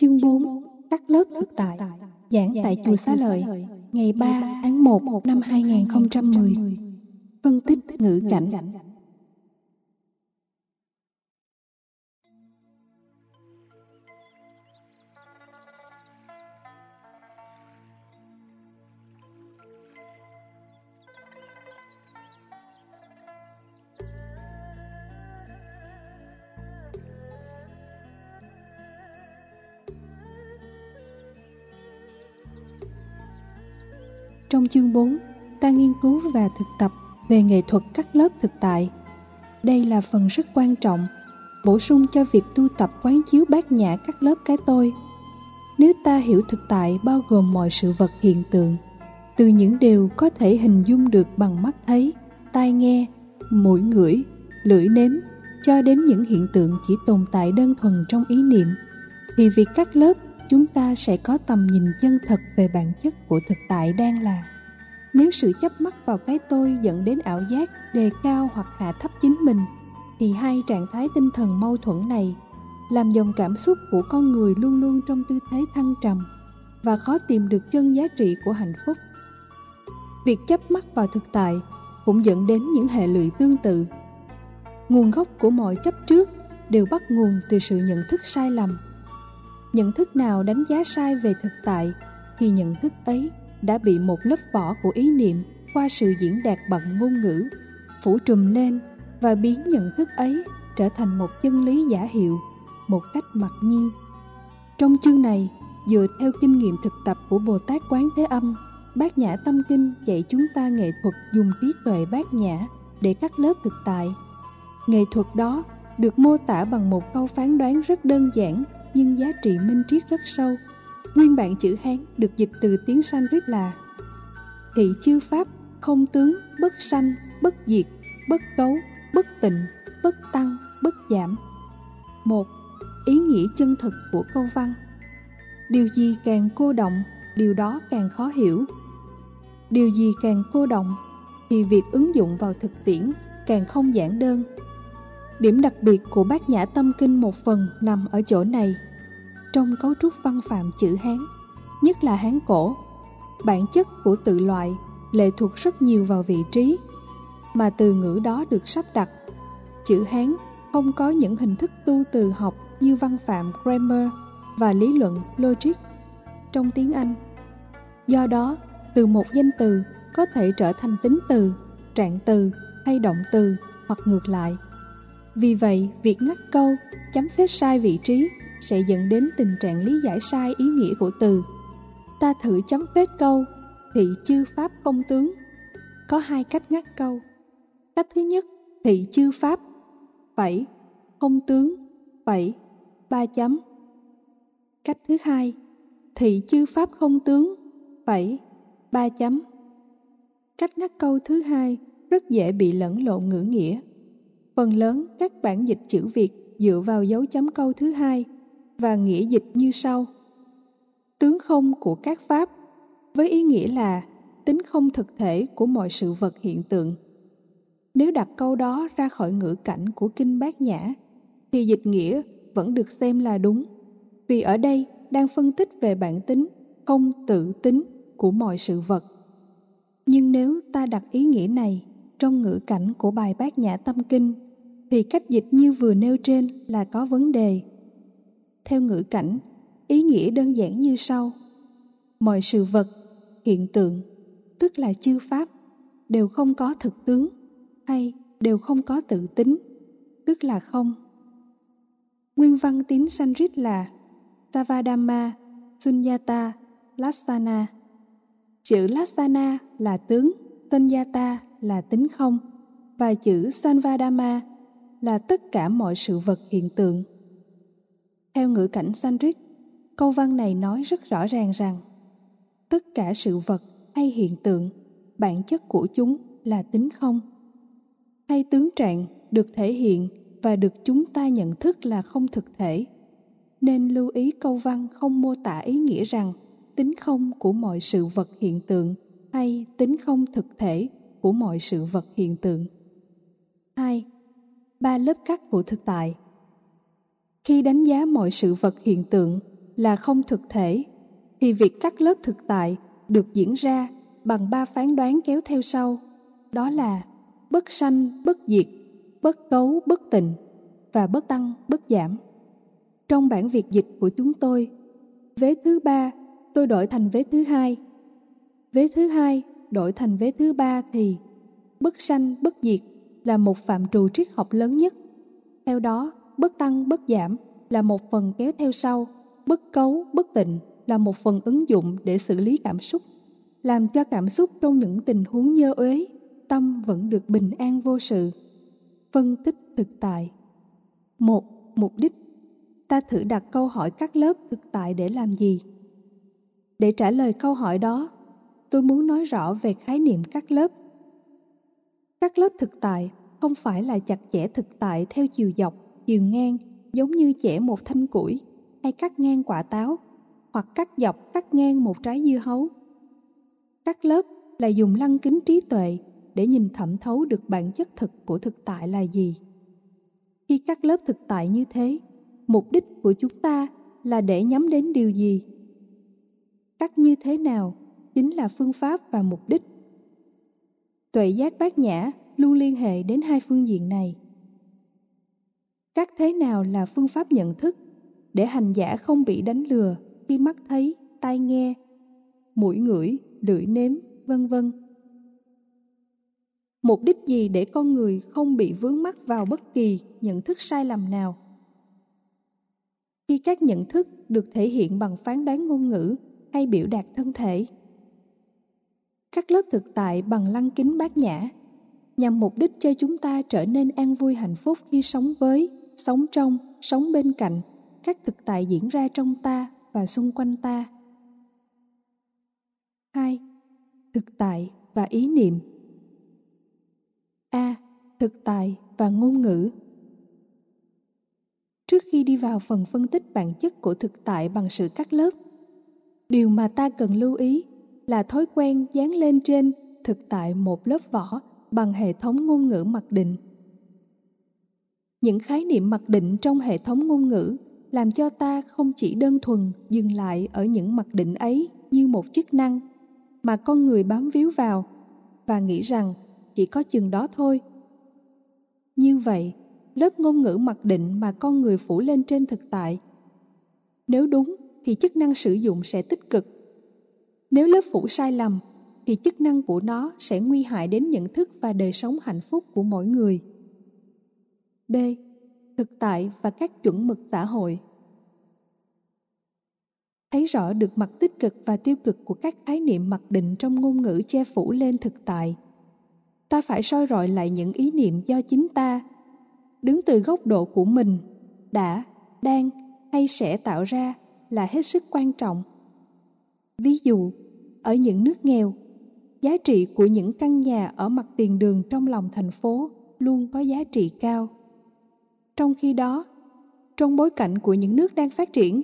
Chương 4 Các lớp thực tại, Giảng tại Chùa Xá Lợi, Ngày 3 tháng 1 năm 2010 Phân tích ngữ cảnh. Trong chương 4, ta nghiên cứu và thực tập về nghệ thuật các lớp thực tại. Đây là phần rất quan trọng, bổ sung cho việc tu tập quán chiếu bát nhã các lớp cái tôi. Nếu ta hiểu thực tại bao gồm mọi sự vật hiện tượng, từ những điều có thể hình dung được bằng mắt thấy, tai nghe, mũi ngửi, lưỡi nếm, cho đến những hiện tượng chỉ tồn tại đơn thuần trong ý niệm, thì việc các lớp chúng ta sẽ có tầm nhìn chân thật về bản chất của thực tại đang là nếu sự chấp mắc vào cái tôi dẫn đến ảo giác, đề cao hoặc hạ thấp chính mình, thì hai trạng thái tinh thần mâu thuẫn này làm dòng cảm xúc của con người luôn luôn trong tư thế thăng trầm và khó tìm được chân giá trị của hạnh phúc. Việc chấp mắc vào thực tại cũng dẫn đến những hệ lụy tương tự. Nguồn gốc của mọi chấp trước đều bắt nguồn từ sự nhận thức sai lầm. Nhận thức nào đánh giá sai về thực tại thì nhận thức ấy đã bị một lớp vỏ của ý niệm qua sự diễn đạt bằng ngôn ngữ, phủ trùm lên và biến nhận thức ấy trở thành một chân lý giả hiệu, một cách mặc nhiên trong chương này, dựa theo kinh nghiệm thực tập của bồ tát quán thế âm, bát nhã tâm kinh dạy chúng ta nghệ thuật dùng trí tuệ bát nhã để cắt lớp thực tại nghệ thuật đó được mô tả bằng một câu phán đoán rất đơn giản nhưng giá trị minh triết rất sâu. Nguyên bản chữ Hán được dịch từ tiếng Sanskrit là Thị chư Pháp không tướng, bất sanh, bất diệt, bất cấu, bất tịnh, bất tăng, bất giảm. Một, Ý nghĩa chân thực của câu văn Điều gì càng cô động, điều đó càng khó hiểu. Điều gì càng cô động, thì việc ứng dụng vào thực tiễn càng không giản đơn Điểm đặc biệt của bát nhã tâm kinh một phần nằm ở chỗ này. Trong cấu trúc văn phạm chữ Hán, nhất là Hán cổ, bản chất của tự loại lệ thuộc rất nhiều vào vị trí, mà từ ngữ đó được sắp đặt. Chữ Hán không có những hình thức tu từ học như văn phạm grammar và lý luận logic trong tiếng Anh. Do đó, từ một danh từ có thể trở thành tính từ, trạng từ hay động từ hoặc ngược lại. Vì vậy, việc ngắt câu, chấm phết sai vị trí sẽ dẫn đến tình trạng lý giải sai ý nghĩa của từ. Ta thử chấm phết câu, thị chư pháp công tướng. Có hai cách ngắt câu. Cách thứ nhất, thị chư pháp, phẩy, không tướng, phẩy, ba chấm. Cách thứ hai, thị chư pháp không tướng, phẩy, ba chấm. Cách ngắt câu thứ hai rất dễ bị lẫn lộn ngữ nghĩa. Phần lớn các bản dịch chữ Việt dựa vào dấu chấm câu thứ hai và nghĩa dịch như sau. Tướng không của các pháp, với ý nghĩa là tính không thực thể của mọi sự vật hiện tượng. Nếu đặt câu đó ra khỏi ngữ cảnh của Kinh Bát Nhã, thì dịch nghĩa vẫn được xem là đúng, vì ở đây đang phân tích về bản tính, không tự tính của mọi sự vật. Nhưng nếu ta đặt ý nghĩa này trong ngữ cảnh của bài Bát Nhã Tâm Kinh, thì cách dịch như vừa nêu trên là có vấn đề. Theo ngữ cảnh, ý nghĩa đơn giản như sau. Mọi sự vật, hiện tượng, tức là chư pháp, đều không có thực tướng hay đều không có tự tính, tức là không. Nguyên văn tiếng Sanskrit là Savadama, Sunyata, Lassana. Chữ Lassana là tướng, Sunyata là tính không và chữ Sanvadama là tất cả mọi sự vật hiện tượng. Theo ngữ cảnh Sanskrit, câu văn này nói rất rõ ràng rằng tất cả sự vật hay hiện tượng, bản chất của chúng là tính không. Hay tướng trạng được thể hiện và được chúng ta nhận thức là không thực thể. Nên lưu ý câu văn không mô tả ý nghĩa rằng tính không của mọi sự vật hiện tượng hay tính không thực thể của mọi sự vật hiện tượng. 2 ba lớp cắt của thực tại. Khi đánh giá mọi sự vật hiện tượng là không thực thể, thì việc cắt lớp thực tại được diễn ra bằng ba phán đoán kéo theo sau. Đó là bất sanh, bất diệt, bất cấu, bất tịnh và bất tăng, bất giảm. Trong bản việt dịch của chúng tôi, vế thứ ba tôi đổi thành vế thứ hai. Vế thứ hai đổi thành vế thứ ba thì bất sanh, bất diệt là một phạm trù triết học lớn nhất. Theo đó bất tăng, bất giảm là một phần kéo theo sau. Bất cấu, bất tịnh là một phần ứng dụng để xử lý cảm xúc, làm cho cảm xúc trong những tình huống nhơ uế, tâm vẫn được bình an vô sự. Phân tích thực tại. Một, mục đích. Ta thử đặt câu hỏi các lớp thực tại để làm gì? Để trả lời câu hỏi đó, tôi muốn nói rõ về khái niệm các lớp. Các lớp thực tại không phải là chặt chẽ thực tại theo chiều dọc chiều ngang, giống như chẻ một thanh củi, hay cắt ngang quả táo, hoặc cắt dọc, cắt ngang một trái dưa hấu. Cắt lớp là dùng lăng kính trí tuệ để nhìn thẩm thấu được bản chất thực của thực tại là gì. Khi cắt lớp thực tại như thế, mục đích của chúng ta là để nhắm đến điều gì? Cắt như thế nào chính là phương pháp và mục đích. Tuệ giác bát nhã luôn liên hệ đến hai phương diện này các thế nào là phương pháp nhận thức để hành giả không bị đánh lừa khi mắt thấy, tai nghe, mũi ngửi, lưỡi nếm, vân vân? Mục đích gì để con người không bị vướng mắc vào bất kỳ nhận thức sai lầm nào? Khi các nhận thức được thể hiện bằng phán đoán ngôn ngữ hay biểu đạt thân thể. Các lớp thực tại bằng lăng kính bát nhã nhằm mục đích cho chúng ta trở nên an vui hạnh phúc khi sống với sống trong sống bên cạnh các thực tại diễn ra trong ta và xung quanh ta 2. Thực tại và ý niệm A. Thực tại và ngôn ngữ Trước khi đi vào phần phân tích bản chất của thực tại bằng sự cắt lớp, điều mà ta cần lưu ý là thói quen dán lên trên thực tại một lớp vỏ bằng hệ thống ngôn ngữ mặc định. Những khái niệm mặc định trong hệ thống ngôn ngữ làm cho ta không chỉ đơn thuần dừng lại ở những mặc định ấy như một chức năng mà con người bám víu vào và nghĩ rằng chỉ có chừng đó thôi. Như vậy, lớp ngôn ngữ mặc định mà con người phủ lên trên thực tại. Nếu đúng thì chức năng sử dụng sẽ tích cực. Nếu lớp phủ sai lầm thì chức năng của nó sẽ nguy hại đến nhận thức và đời sống hạnh phúc của mỗi người. B. Thực tại và các chuẩn mực xã hội. Thấy rõ được mặt tích cực và tiêu cực của các khái niệm mặc định trong ngôn ngữ che phủ lên thực tại. Ta phải soi rọi lại những ý niệm do chính ta, đứng từ góc độ của mình, đã, đang hay sẽ tạo ra là hết sức quan trọng. Ví dụ, ở những nước nghèo, giá trị của những căn nhà ở mặt tiền đường trong lòng thành phố luôn có giá trị cao trong khi đó, trong bối cảnh của những nước đang phát triển,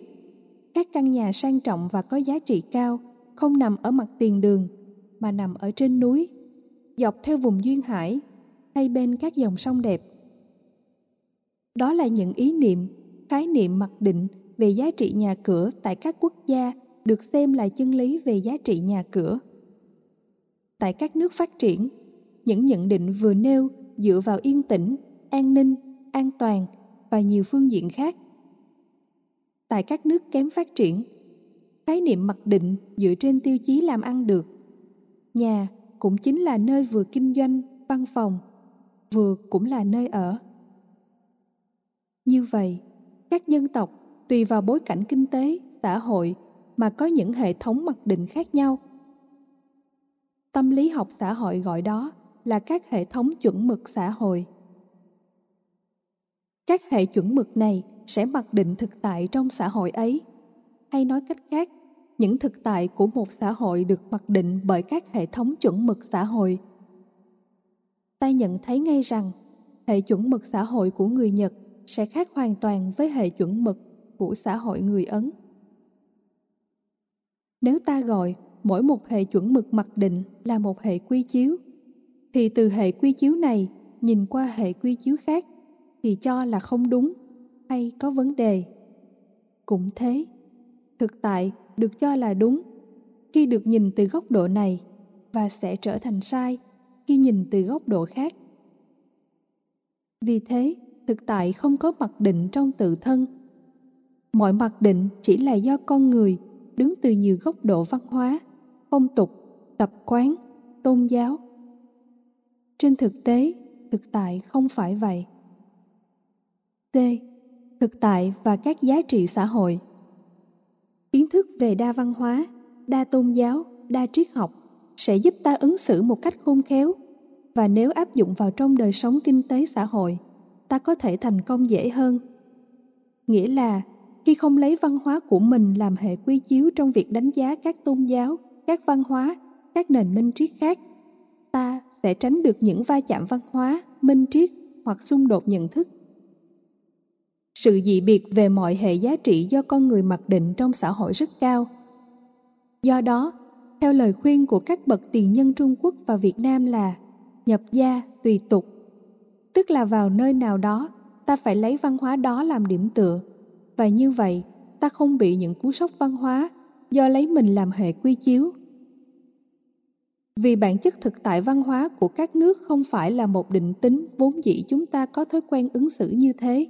các căn nhà sang trọng và có giá trị cao không nằm ở mặt tiền đường, mà nằm ở trên núi, dọc theo vùng duyên hải hay bên các dòng sông đẹp. Đó là những ý niệm, khái niệm mặc định về giá trị nhà cửa tại các quốc gia được xem là chân lý về giá trị nhà cửa. Tại các nước phát triển, những nhận định vừa nêu dựa vào yên tĩnh, an ninh an toàn và nhiều phương diện khác. Tại các nước kém phát triển, khái niệm mặc định dựa trên tiêu chí làm ăn được. Nhà cũng chính là nơi vừa kinh doanh, văn phòng, vừa cũng là nơi ở. Như vậy, các dân tộc tùy vào bối cảnh kinh tế, xã hội mà có những hệ thống mặc định khác nhau. Tâm lý học xã hội gọi đó là các hệ thống chuẩn mực xã hội các hệ chuẩn mực này sẽ mặc định thực tại trong xã hội ấy. Hay nói cách khác, những thực tại của một xã hội được mặc định bởi các hệ thống chuẩn mực xã hội. Ta nhận thấy ngay rằng, hệ chuẩn mực xã hội của người nhật sẽ khác hoàn toàn với hệ chuẩn mực của xã hội người ấn. Nếu ta gọi mỗi một hệ chuẩn mực mặc định là một hệ quy chiếu, thì từ hệ quy chiếu này nhìn qua hệ quy chiếu khác thì cho là không đúng hay có vấn đề. Cũng thế, thực tại được cho là đúng, khi được nhìn từ góc độ này và sẽ trở thành sai khi nhìn từ góc độ khác. Vì thế, thực tại không có mặc định trong tự thân. Mọi mặc định chỉ là do con người đứng từ nhiều góc độ văn hóa, phong tục, tập quán, tôn giáo. Trên thực tế, thực tại không phải vậy c thực tại và các giá trị xã hội. Kiến thức về đa văn hóa, đa tôn giáo, đa triết học sẽ giúp ta ứng xử một cách khôn khéo. Và nếu áp dụng vào trong đời sống kinh tế xã hội, ta có thể thành công dễ hơn. Nghĩa là, khi không lấy văn hóa của mình làm hệ quy chiếu trong việc đánh giá các tôn giáo, các văn hóa, các nền minh triết khác, ta sẽ tránh được những va chạm văn hóa, minh triết hoặc xung đột nhận thức sự dị biệt về mọi hệ giá trị do con người mặc định trong xã hội rất cao. Do đó, theo lời khuyên của các bậc tiền nhân trung quốc và việt nam là nhập gia, tùy tục. Tức là vào nơi nào đó, ta phải lấy văn hóa đó làm điểm tựa. Và như vậy, ta không bị những cú sốc văn hóa do lấy mình làm hệ quy chiếu. Vì bản chất thực tại văn hóa của các nước không phải là một định tính vốn dĩ chúng ta có thói quen ứng xử như thế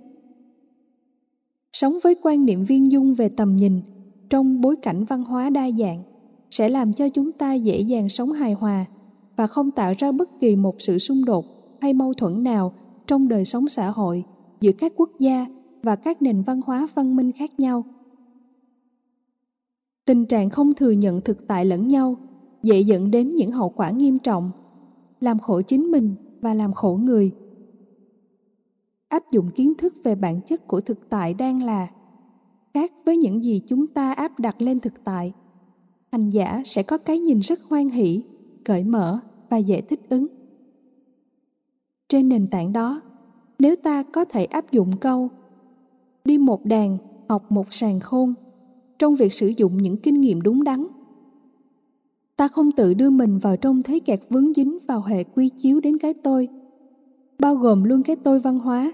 sống với quan niệm viên dung về tầm nhìn trong bối cảnh văn hóa đa dạng sẽ làm cho chúng ta dễ dàng sống hài hòa và không tạo ra bất kỳ một sự xung đột hay mâu thuẫn nào trong đời sống xã hội giữa các quốc gia và các nền văn hóa văn minh khác nhau. Tình trạng không thừa nhận thực tại lẫn nhau dễ dẫn đến những hậu quả nghiêm trọng, làm khổ chính mình và làm khổ người áp dụng kiến thức về bản chất của thực tại đang là khác với những gì chúng ta áp đặt lên thực tại. Hành giả sẽ có cái nhìn rất hoan hỷ, cởi mở và dễ thích ứng. Trên nền tảng đó, nếu ta có thể áp dụng câu, đi một đàn học một sàn khôn trong việc sử dụng những kinh nghiệm đúng đắn, ta không tự đưa mình vào trong thế kẹt vướng dính vào hệ quy chiếu đến cái tôi bao gồm luôn cái tôi văn hóa,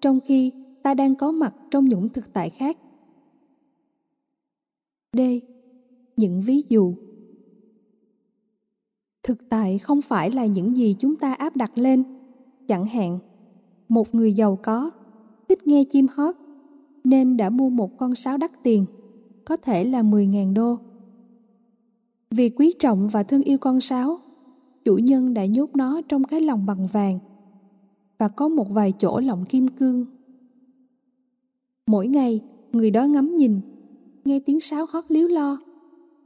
trong khi ta đang có mặt trong những thực tại khác. D. Những ví dụ. Thực tại không phải là những gì chúng ta áp đặt lên. Chẳng hạn, một người giàu có, thích nghe chim hót, nên đã mua một con sáo đắt tiền, có thể là 10.000 đô. Vì quý trọng và thương yêu con sáo, chủ nhân đã nhốt nó trong cái lòng bằng vàng và có một vài chỗ lọng kim cương. Mỗi ngày, người đó ngắm nhìn, nghe tiếng sáo hót líu lo,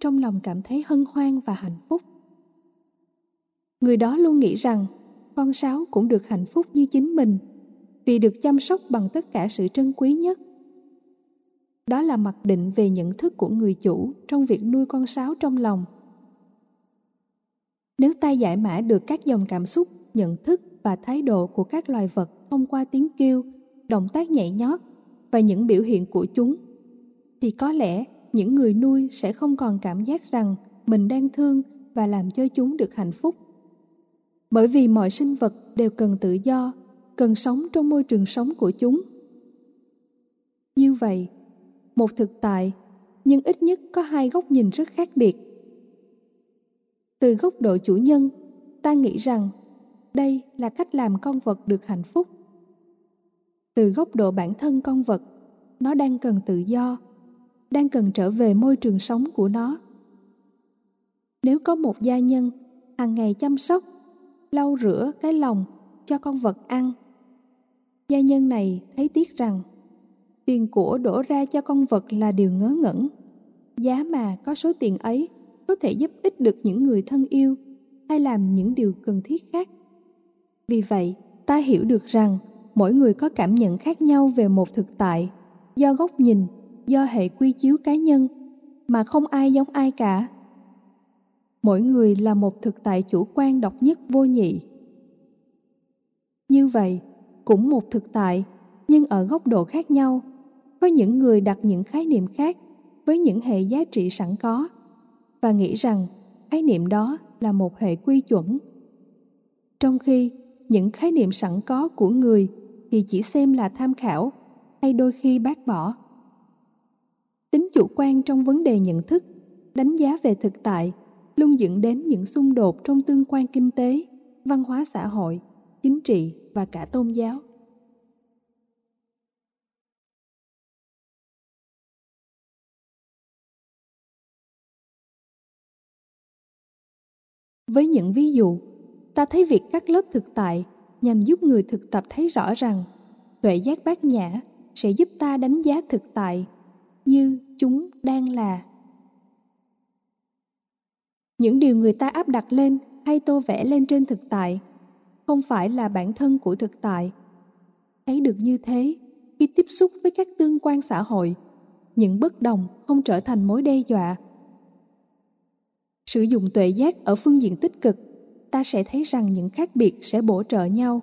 trong lòng cảm thấy hân hoan và hạnh phúc. Người đó luôn nghĩ rằng, con sáo cũng được hạnh phúc như chính mình, vì được chăm sóc bằng tất cả sự trân quý nhất. Đó là mặc định về nhận thức của người chủ trong việc nuôi con sáo trong lòng. Nếu ta giải mã được các dòng cảm xúc, nhận thức và thái độ của các loài vật thông qua tiếng kêu, động tác nhảy nhót và những biểu hiện của chúng. Thì có lẽ những người nuôi sẽ không còn cảm giác rằng mình đang thương và làm cho chúng được hạnh phúc. Bởi vì mọi sinh vật đều cần tự do, cần sống trong môi trường sống của chúng. Như vậy, một thực tại, nhưng ít nhất có hai góc nhìn rất khác biệt. Từ góc độ chủ nhân, ta nghĩ rằng đây là cách làm con vật được hạnh phúc. Từ góc độ bản thân con vật, nó đang cần tự do, đang cần trở về môi trường sống của nó. Nếu có một gia nhân hàng ngày chăm sóc, lau rửa cái lòng cho con vật ăn, gia nhân này thấy tiếc rằng tiền của đổ ra cho con vật là điều ngớ ngẩn. Giá mà có số tiền ấy có thể giúp ích được những người thân yêu hay làm những điều cần thiết khác vì vậy, ta hiểu được rằng, mỗi người có cảm nhận khác nhau về một thực tại. Do góc nhìn, do hệ quy chiếu cá nhân, mà không ai giống ai cả. Mỗi người là một thực tại chủ quan độc nhất vô nhị. Như vậy, cũng một thực tại, nhưng ở góc độ khác nhau. Có những người đặt những khái niệm khác với những hệ giá trị sẵn có, và nghĩ rằng khái niệm đó là một hệ quy chuẩn. Trong khi những khái niệm sẵn có của người thì chỉ xem là tham khảo, hay đôi khi bác bỏ. Tính chủ quan trong vấn đề nhận thức, đánh giá về thực tại, luôn dẫn đến những xung đột trong tương quan kinh tế, văn hóa xã hội, chính trị và cả tôn giáo. Với những ví dụ ta thấy việc các lớp thực tại nhằm giúp người thực tập thấy rõ rằng tuệ giác bát nhã sẽ giúp ta đánh giá thực tại như chúng đang là. Những điều người ta áp đặt lên hay tô vẽ lên trên thực tại không phải là bản thân của thực tại. Thấy được như thế, khi tiếp xúc với các tương quan xã hội, những bất đồng không trở thành mối đe dọa. Sử dụng tuệ giác ở phương diện tích cực ta sẽ thấy rằng những khác biệt sẽ bổ trợ nhau.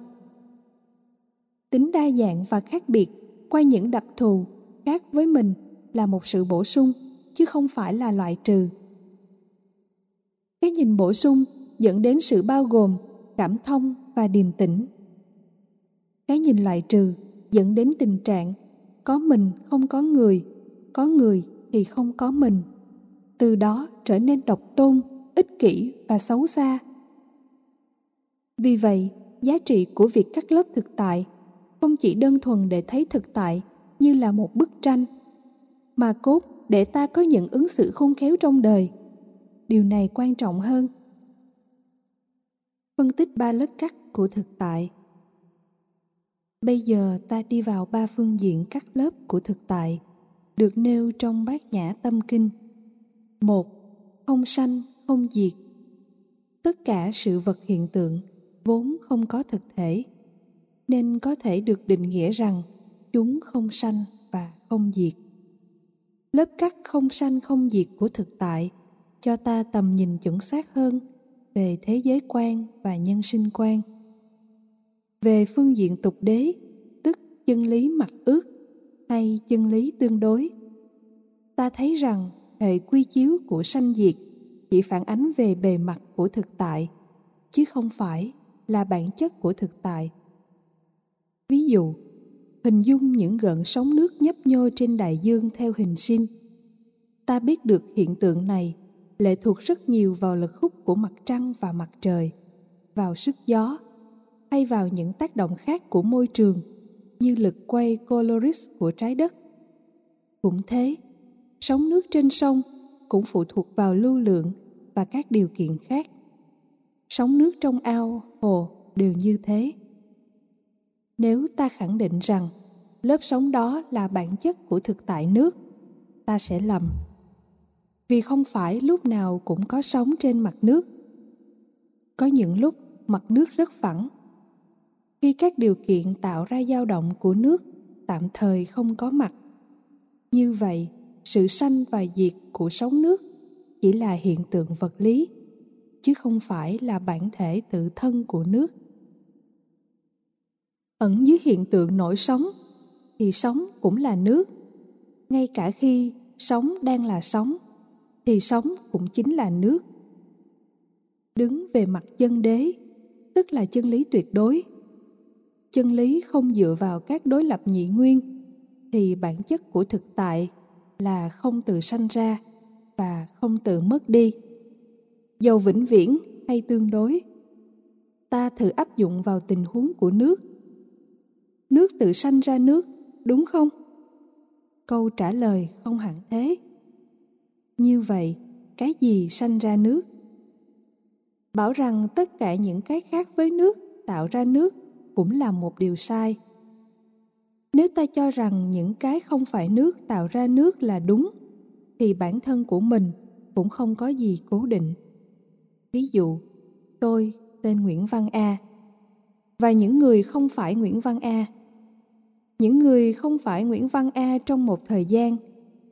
Tính đa dạng và khác biệt qua những đặc thù khác với mình là một sự bổ sung, chứ không phải là loại trừ. Cái nhìn bổ sung dẫn đến sự bao gồm cảm thông và điềm tĩnh. Cái nhìn loại trừ dẫn đến tình trạng có mình không có người có người thì không có mình. Từ đó trở nên độc tôn, ích kỷ và xấu xa vì vậy, giá trị của việc cắt lớp thực tại không chỉ đơn thuần để thấy thực tại như là một bức tranh mà cốt để ta có những ứng xử khôn khéo trong đời. Điều này quan trọng hơn. Phân tích ba lớp cắt của thực tại. Bây giờ ta đi vào ba phương diện cắt lớp của thực tại, được nêu trong bát nhã tâm kinh. Một, không sanh, không diệt. Tất cả sự vật hiện tượng vốn không có thực thể, nên có thể được định nghĩa rằng chúng không sanh và không diệt. Lớp cắt không sanh không diệt của thực tại cho ta tầm nhìn chuẩn xác hơn về thế giới quan và nhân sinh quan. Về phương diện tục đế, tức chân lý mặt ước hay chân lý tương đối, ta thấy rằng hệ quy chiếu của sanh diệt chỉ phản ánh về bề mặt của thực tại, chứ không phải là bản chất của thực tại. Ví dụ, hình dung những gợn sóng nước nhấp nhô trên đại dương theo hình sin ta biết được hiện tượng này, lệ thuộc rất nhiều vào lực hút của mặt trăng và mặt trời, vào sức gió, hay vào những tác động khác của môi trường, như lực quay coloris của trái đất. Cũng thế, sóng nước trên sông cũng phụ thuộc vào lưu lượng và các điều kiện khác sóng nước trong ao. Hồ đều như thế. Nếu ta khẳng định rằng lớp sóng đó là bản chất của thực tại nước, ta sẽ lầm. Vì không phải lúc nào cũng có sóng trên mặt nước. Có những lúc mặt nước rất phẳng. Khi các điều kiện tạo ra dao động của nước tạm thời không có mặt. Như vậy, sự sanh và diệt của sóng nước chỉ là hiện tượng vật lý chứ không phải là bản thể tự thân của nước. Ẩn dưới hiện tượng nổi sóng, thì sóng cũng là nước. Ngay cả khi sóng đang là sóng, thì sóng cũng chính là nước. Đứng về mặt chân đế, tức là chân lý tuyệt đối. Chân lý không dựa vào các đối lập nhị nguyên, thì bản chất của thực tại là không tự sanh ra và không tự mất đi dầu vĩnh viễn hay tương đối. Ta thử áp dụng vào tình huống của nước. Nước tự sanh ra nước, đúng không? Câu trả lời không hẳn thế. Như vậy, cái gì sanh ra nước? Bảo rằng tất cả những cái khác với nước tạo ra nước cũng là một điều sai. Nếu ta cho rằng những cái không phải nước tạo ra nước là đúng, thì bản thân của mình cũng không có gì cố định ví dụ, tôi tên nguyễn văn a. Và những người không phải nguyễn văn a. Những người không phải nguyễn văn a trong một thời gian,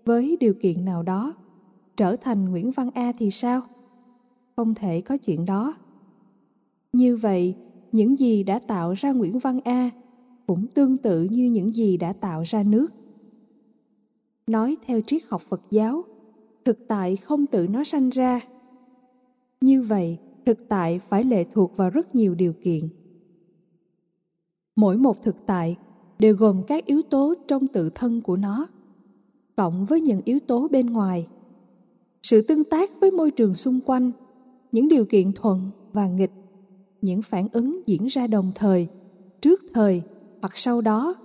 với điều kiện nào đó, trở thành nguyễn văn a thì sao? Không thể có chuyện đó. Như vậy, những gì đã tạo ra nguyễn văn a cũng tương tự như những gì đã tạo ra nước. Nói theo triết học phật giáo, thực tại không tự nó sanh ra như vậy thực tại phải lệ thuộc vào rất nhiều điều kiện mỗi một thực tại đều gồm các yếu tố trong tự thân của nó cộng với những yếu tố bên ngoài. Sự tương tác với môi trường xung quanh, những điều kiện thuận và nghịch, những phản ứng diễn ra đồng thời, trước thời hoặc sau đó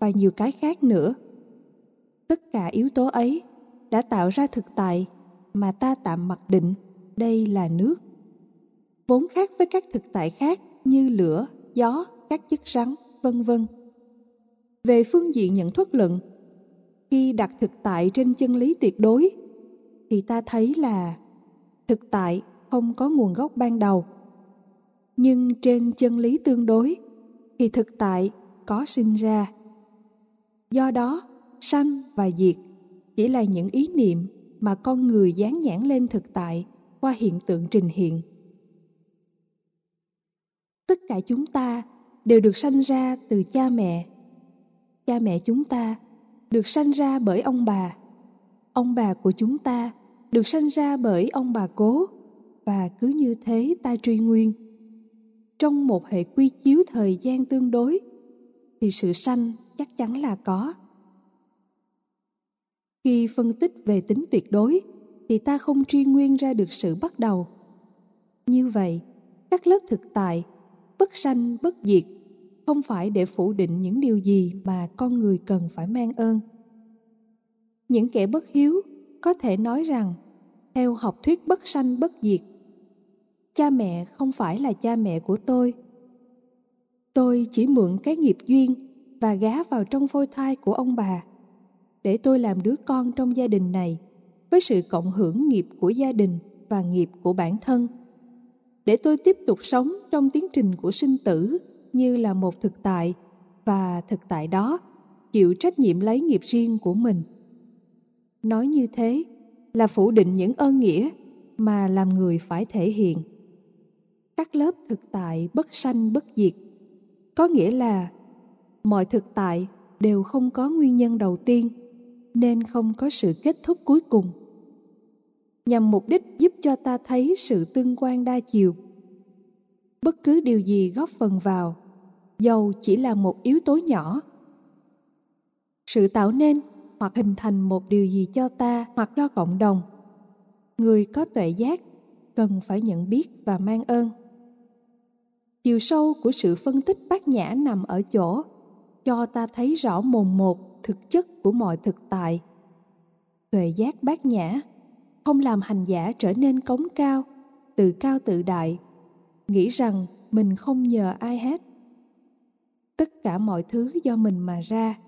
và nhiều cái khác nữa. Tất cả yếu tố ấy đã tạo ra thực tại mà ta tạm mặc định đây là nước. Vốn khác với các thực tại khác như lửa, gió, các chất rắn, vân vân. Về phương diện nhận thức luận, khi đặt thực tại trên chân lý tuyệt đối, thì ta thấy là thực tại không có nguồn gốc ban đầu. Nhưng trên chân lý tương đối, thì thực tại có sinh ra. Do đó, sanh và diệt chỉ là những ý niệm mà con người dán nhãn lên thực tại qua hiện tượng trình hiện. Tất cả chúng ta đều được sanh ra từ cha mẹ. Cha mẹ chúng ta được sanh ra bởi ông bà. Ông bà của chúng ta được sanh ra bởi ông bà cố và cứ như thế ta truy nguyên. Trong một hệ quy chiếu thời gian tương đối thì sự sanh chắc chắn là có. Khi phân tích về tính tuyệt đối thì ta không truy nguyên ra được sự bắt đầu. Như vậy, các lớp thực tại, bất sanh bất diệt, không phải để phủ định những điều gì mà con người cần phải mang ơn. Những kẻ bất hiếu có thể nói rằng, theo học thuyết bất sanh bất diệt, cha mẹ không phải là cha mẹ của tôi. Tôi chỉ mượn cái nghiệp duyên và gá vào trong phôi thai của ông bà để tôi làm đứa con trong gia đình này với sự cộng hưởng nghiệp của gia đình và nghiệp của bản thân. Để tôi tiếp tục sống trong tiến trình của sinh tử như là một thực tại và thực tại đó, chịu trách nhiệm lấy nghiệp riêng của mình. Nói như thế là phủ định những ơn nghĩa mà làm người phải thể hiện. Các lớp thực tại bất sanh bất diệt, có nghĩa là mọi thực tại đều không có nguyên nhân đầu tiên, nên không có sự kết thúc cuối cùng nhằm mục đích giúp cho ta thấy sự tương quan đa chiều. Bất cứ điều gì góp phần vào, dầu chỉ là một yếu tố nhỏ. Sự tạo nên hoặc hình thành một điều gì cho ta hoặc cho cộng đồng. Người có tuệ giác cần phải nhận biết và mang ơn. Chiều sâu của sự phân tích bát nhã nằm ở chỗ cho ta thấy rõ mồn một thực chất của mọi thực tại. Tuệ giác bát nhã không làm hành giả trở nên cống cao tự cao tự đại. Nghĩ rằng mình không nhờ ai hết. Tất cả mọi thứ do mình mà ra.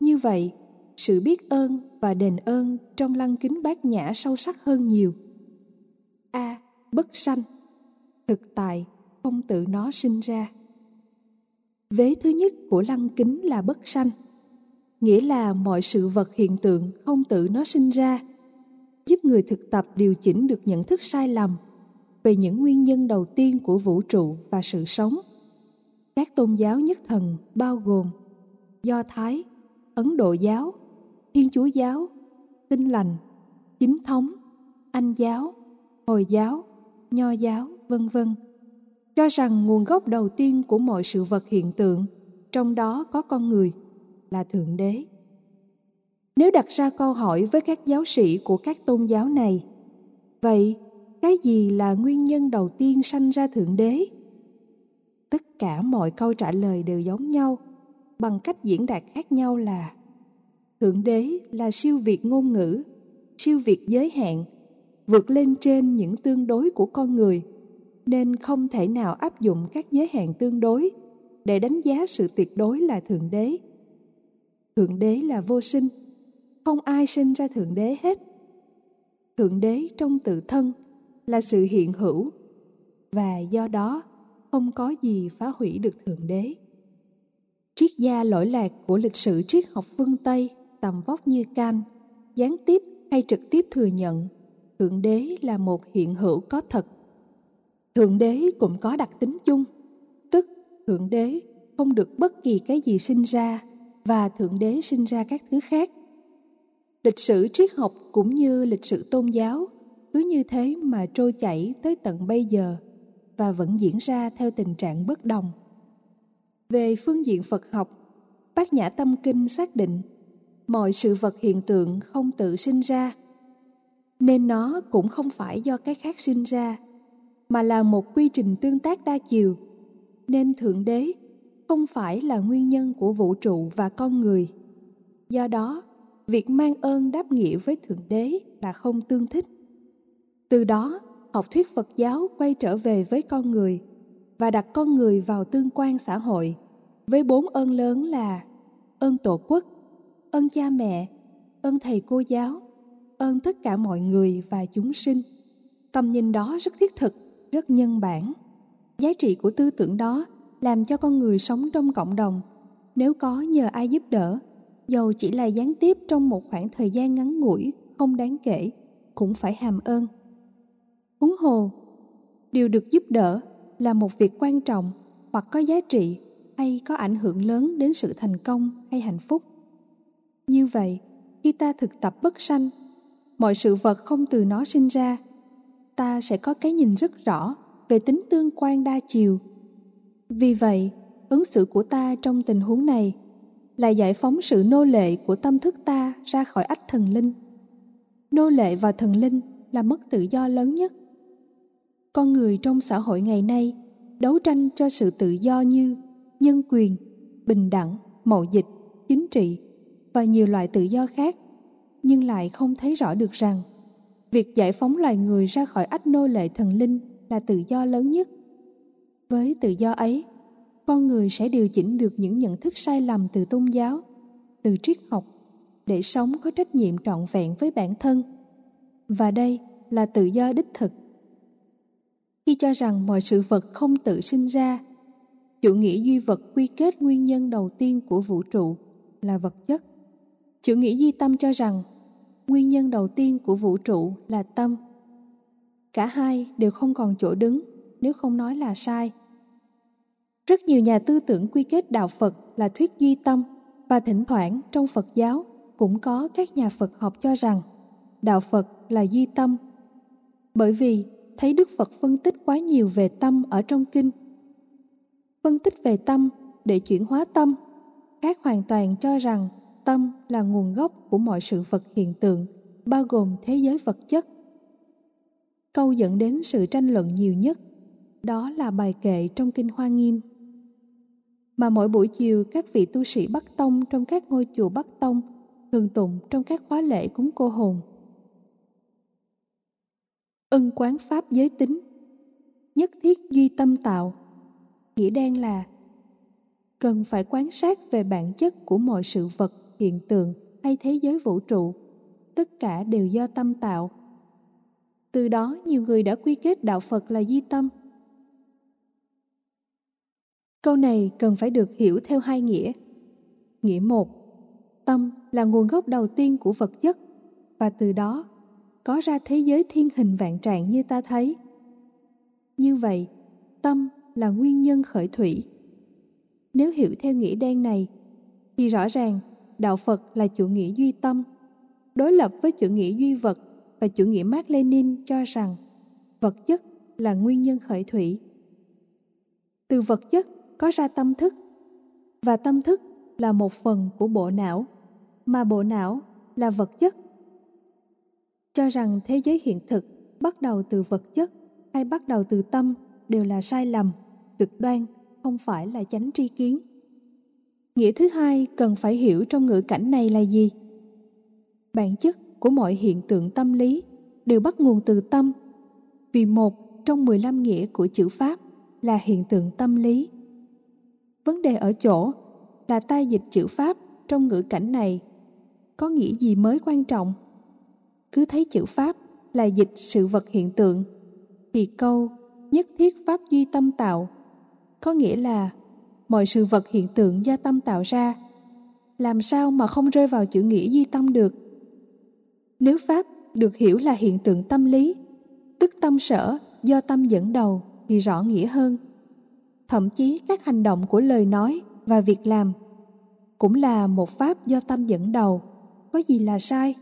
Như vậy, sự biết ơn và đền ơn trong lăng kính bát nhã sâu sắc hơn nhiều. A, bất sanh. Thực tại, không tự nó sinh ra. Vế thứ nhất của lăng kính là bất sanh. Nghĩa là mọi sự vật hiện tượng không tự nó sinh ra giúp người thực tập điều chỉnh được nhận thức sai lầm về những nguyên nhân đầu tiên của vũ trụ và sự sống. Các tôn giáo nhất thần bao gồm do thái, ấn độ giáo, thiên chúa giáo, tinh lành, chính thống, anh giáo, hồi giáo, nho giáo, vân vân. Cho rằng nguồn gốc đầu tiên của mọi sự vật hiện tượng, trong đó có con người, là thượng đế nếu đặt ra câu hỏi với các giáo sĩ của các tôn giáo này, vậy cái gì là nguyên nhân đầu tiên sanh ra thượng đế? Tất cả mọi câu trả lời đều giống nhau, bằng cách diễn đạt khác nhau là, thượng đế là siêu việt ngôn ngữ, siêu việt giới hạn, vượt lên trên những tương đối của con người, nên không thể nào áp dụng các giới hạn tương đối để đánh giá sự tuyệt đối là thượng đế. Thượng đế là vô sinh không ai sinh ra thượng đế hết. Thượng đế trong tự thân là sự hiện hữu, và do đó không có gì phá hủy được thượng đế. Triết gia lỗi lạc của lịch sử triết học phương tây tầm vóc như can, gián tiếp hay trực tiếp thừa nhận, thượng đế là một hiện hữu có thật. Thượng đế cũng có đặc tính chung, tức thượng đế không được bất kỳ cái gì sinh ra và thượng đế sinh ra các thứ khác lịch sử triết học cũng như lịch sử tôn giáo cứ như thế mà trôi chảy tới tận bây giờ và vẫn diễn ra theo tình trạng bất đồng. Về phương diện phật học, bát nhã tâm kinh xác định mọi sự vật hiện tượng không tự sinh ra, nên nó cũng không phải do cái khác sinh ra, mà là một quy trình tương tác đa chiều, nên thượng đế không phải là nguyên nhân của vũ trụ và con người. Do đó việc mang ơn đáp nghĩa với thượng đế là không tương thích. Từ đó, học thuyết phật giáo quay trở về với con người và đặt con người vào tương quan xã hội với bốn ơn lớn là ơn tổ quốc, ơn cha mẹ, ơn thầy cô giáo, ơn tất cả mọi người và chúng sinh. Tầm nhìn đó rất thiết thực, rất nhân bản. Giá trị của tư tưởng đó làm cho con người sống trong cộng đồng. Nếu có nhờ ai giúp đỡ dầu chỉ là gián tiếp trong một khoảng thời gian ngắn ngủi, không đáng kể, cũng phải hàm ơn. Huống hồ, điều được giúp đỡ là một việc quan trọng hoặc có giá trị hay có ảnh hưởng lớn đến sự thành công hay hạnh phúc. Như vậy, khi ta thực tập bất sanh, mọi sự vật không từ nó sinh ra, ta sẽ có cái nhìn rất rõ về tính tương quan đa chiều. Vì vậy, ứng xử của ta trong tình huống này là giải phóng sự nô lệ của tâm thức ta ra khỏi ách thần linh. Nô lệ và thần linh là mất tự do lớn nhất. Con người trong xã hội ngày nay đấu tranh cho sự tự do như nhân quyền, bình đẳng, mậu dịch, chính trị và nhiều loại tự do khác, nhưng lại không thấy rõ được rằng việc giải phóng loài người ra khỏi ách nô lệ thần linh là tự do lớn nhất. Với tự do ấy con người sẽ điều chỉnh được những nhận thức sai lầm từ tôn giáo, từ triết học, để sống có trách nhiệm trọn vẹn với bản thân. Và đây là tự do đích thực. Khi cho rằng mọi sự vật không tự sinh ra, chủ nghĩa duy vật quy kết nguyên nhân đầu tiên của vũ trụ là vật chất. Chủ nghĩa duy tâm cho rằng nguyên nhân đầu tiên của vũ trụ là tâm. Cả hai đều không còn chỗ đứng, nếu không nói là sai rất nhiều nhà tư tưởng quy kết đạo phật là thuyết duy tâm và thỉnh thoảng trong phật giáo cũng có các nhà phật học cho rằng đạo phật là duy tâm. Bởi vì thấy đức phật phân tích quá nhiều về tâm ở trong kinh, phân tích về tâm để chuyển hóa tâm, khác hoàn toàn cho rằng tâm là nguồn gốc của mọi sự vật hiện tượng, bao gồm thế giới vật chất. Câu dẫn đến sự tranh luận nhiều nhất, đó là bài kệ trong kinh hoa nghiêm mà mỗi buổi chiều các vị tu sĩ Bắc Tông trong các ngôi chùa Bắc Tông thường tụng trong các khóa lễ cúng cô hồn. Ân quán pháp giới tính. Nhất thiết duy tâm tạo. Nghĩa đen là Cần phải quan sát về bản chất của mọi sự vật, hiện tượng hay thế giới vũ trụ. Tất cả đều do tâm tạo. Từ đó nhiều người đã quy kết đạo Phật là di tâm. Câu này cần phải được hiểu theo hai nghĩa. Nghĩa một, tâm là nguồn gốc đầu tiên của vật chất và từ đó có ra thế giới thiên hình vạn trạng như ta thấy. Như vậy, tâm là nguyên nhân khởi thủy. Nếu hiểu theo nghĩa đen này, thì rõ ràng đạo Phật là chủ nghĩa duy tâm, đối lập với chủ nghĩa duy vật và chủ nghĩa Mark Lenin cho rằng vật chất là nguyên nhân khởi thủy. Từ vật chất có ra tâm thức. Và tâm thức là một phần của bộ não, mà bộ não là vật chất. Cho rằng thế giới hiện thực bắt đầu từ vật chất hay bắt đầu từ tâm đều là sai lầm, cực đoan, không phải là chánh tri kiến. Nghĩa thứ hai cần phải hiểu trong ngữ cảnh này là gì? Bản chất của mọi hiện tượng tâm lý đều bắt nguồn từ tâm. Vì một trong 15 nghĩa của chữ Pháp là hiện tượng tâm lý. Vấn đề ở chỗ là ta dịch chữ Pháp trong ngữ cảnh này có nghĩa gì mới quan trọng? Cứ thấy chữ Pháp là dịch sự vật hiện tượng, thì câu nhất thiết Pháp duy tâm tạo có nghĩa là mọi sự vật hiện tượng do tâm tạo ra. Làm sao mà không rơi vào chữ nghĩa duy tâm được? Nếu pháp được hiểu là hiện tượng tâm lý, tức tâm sở do tâm dẫn đầu thì rõ nghĩa hơn thậm chí các hành động của lời nói và việc làm cũng là một pháp do tâm dẫn đầu. Có gì là sai?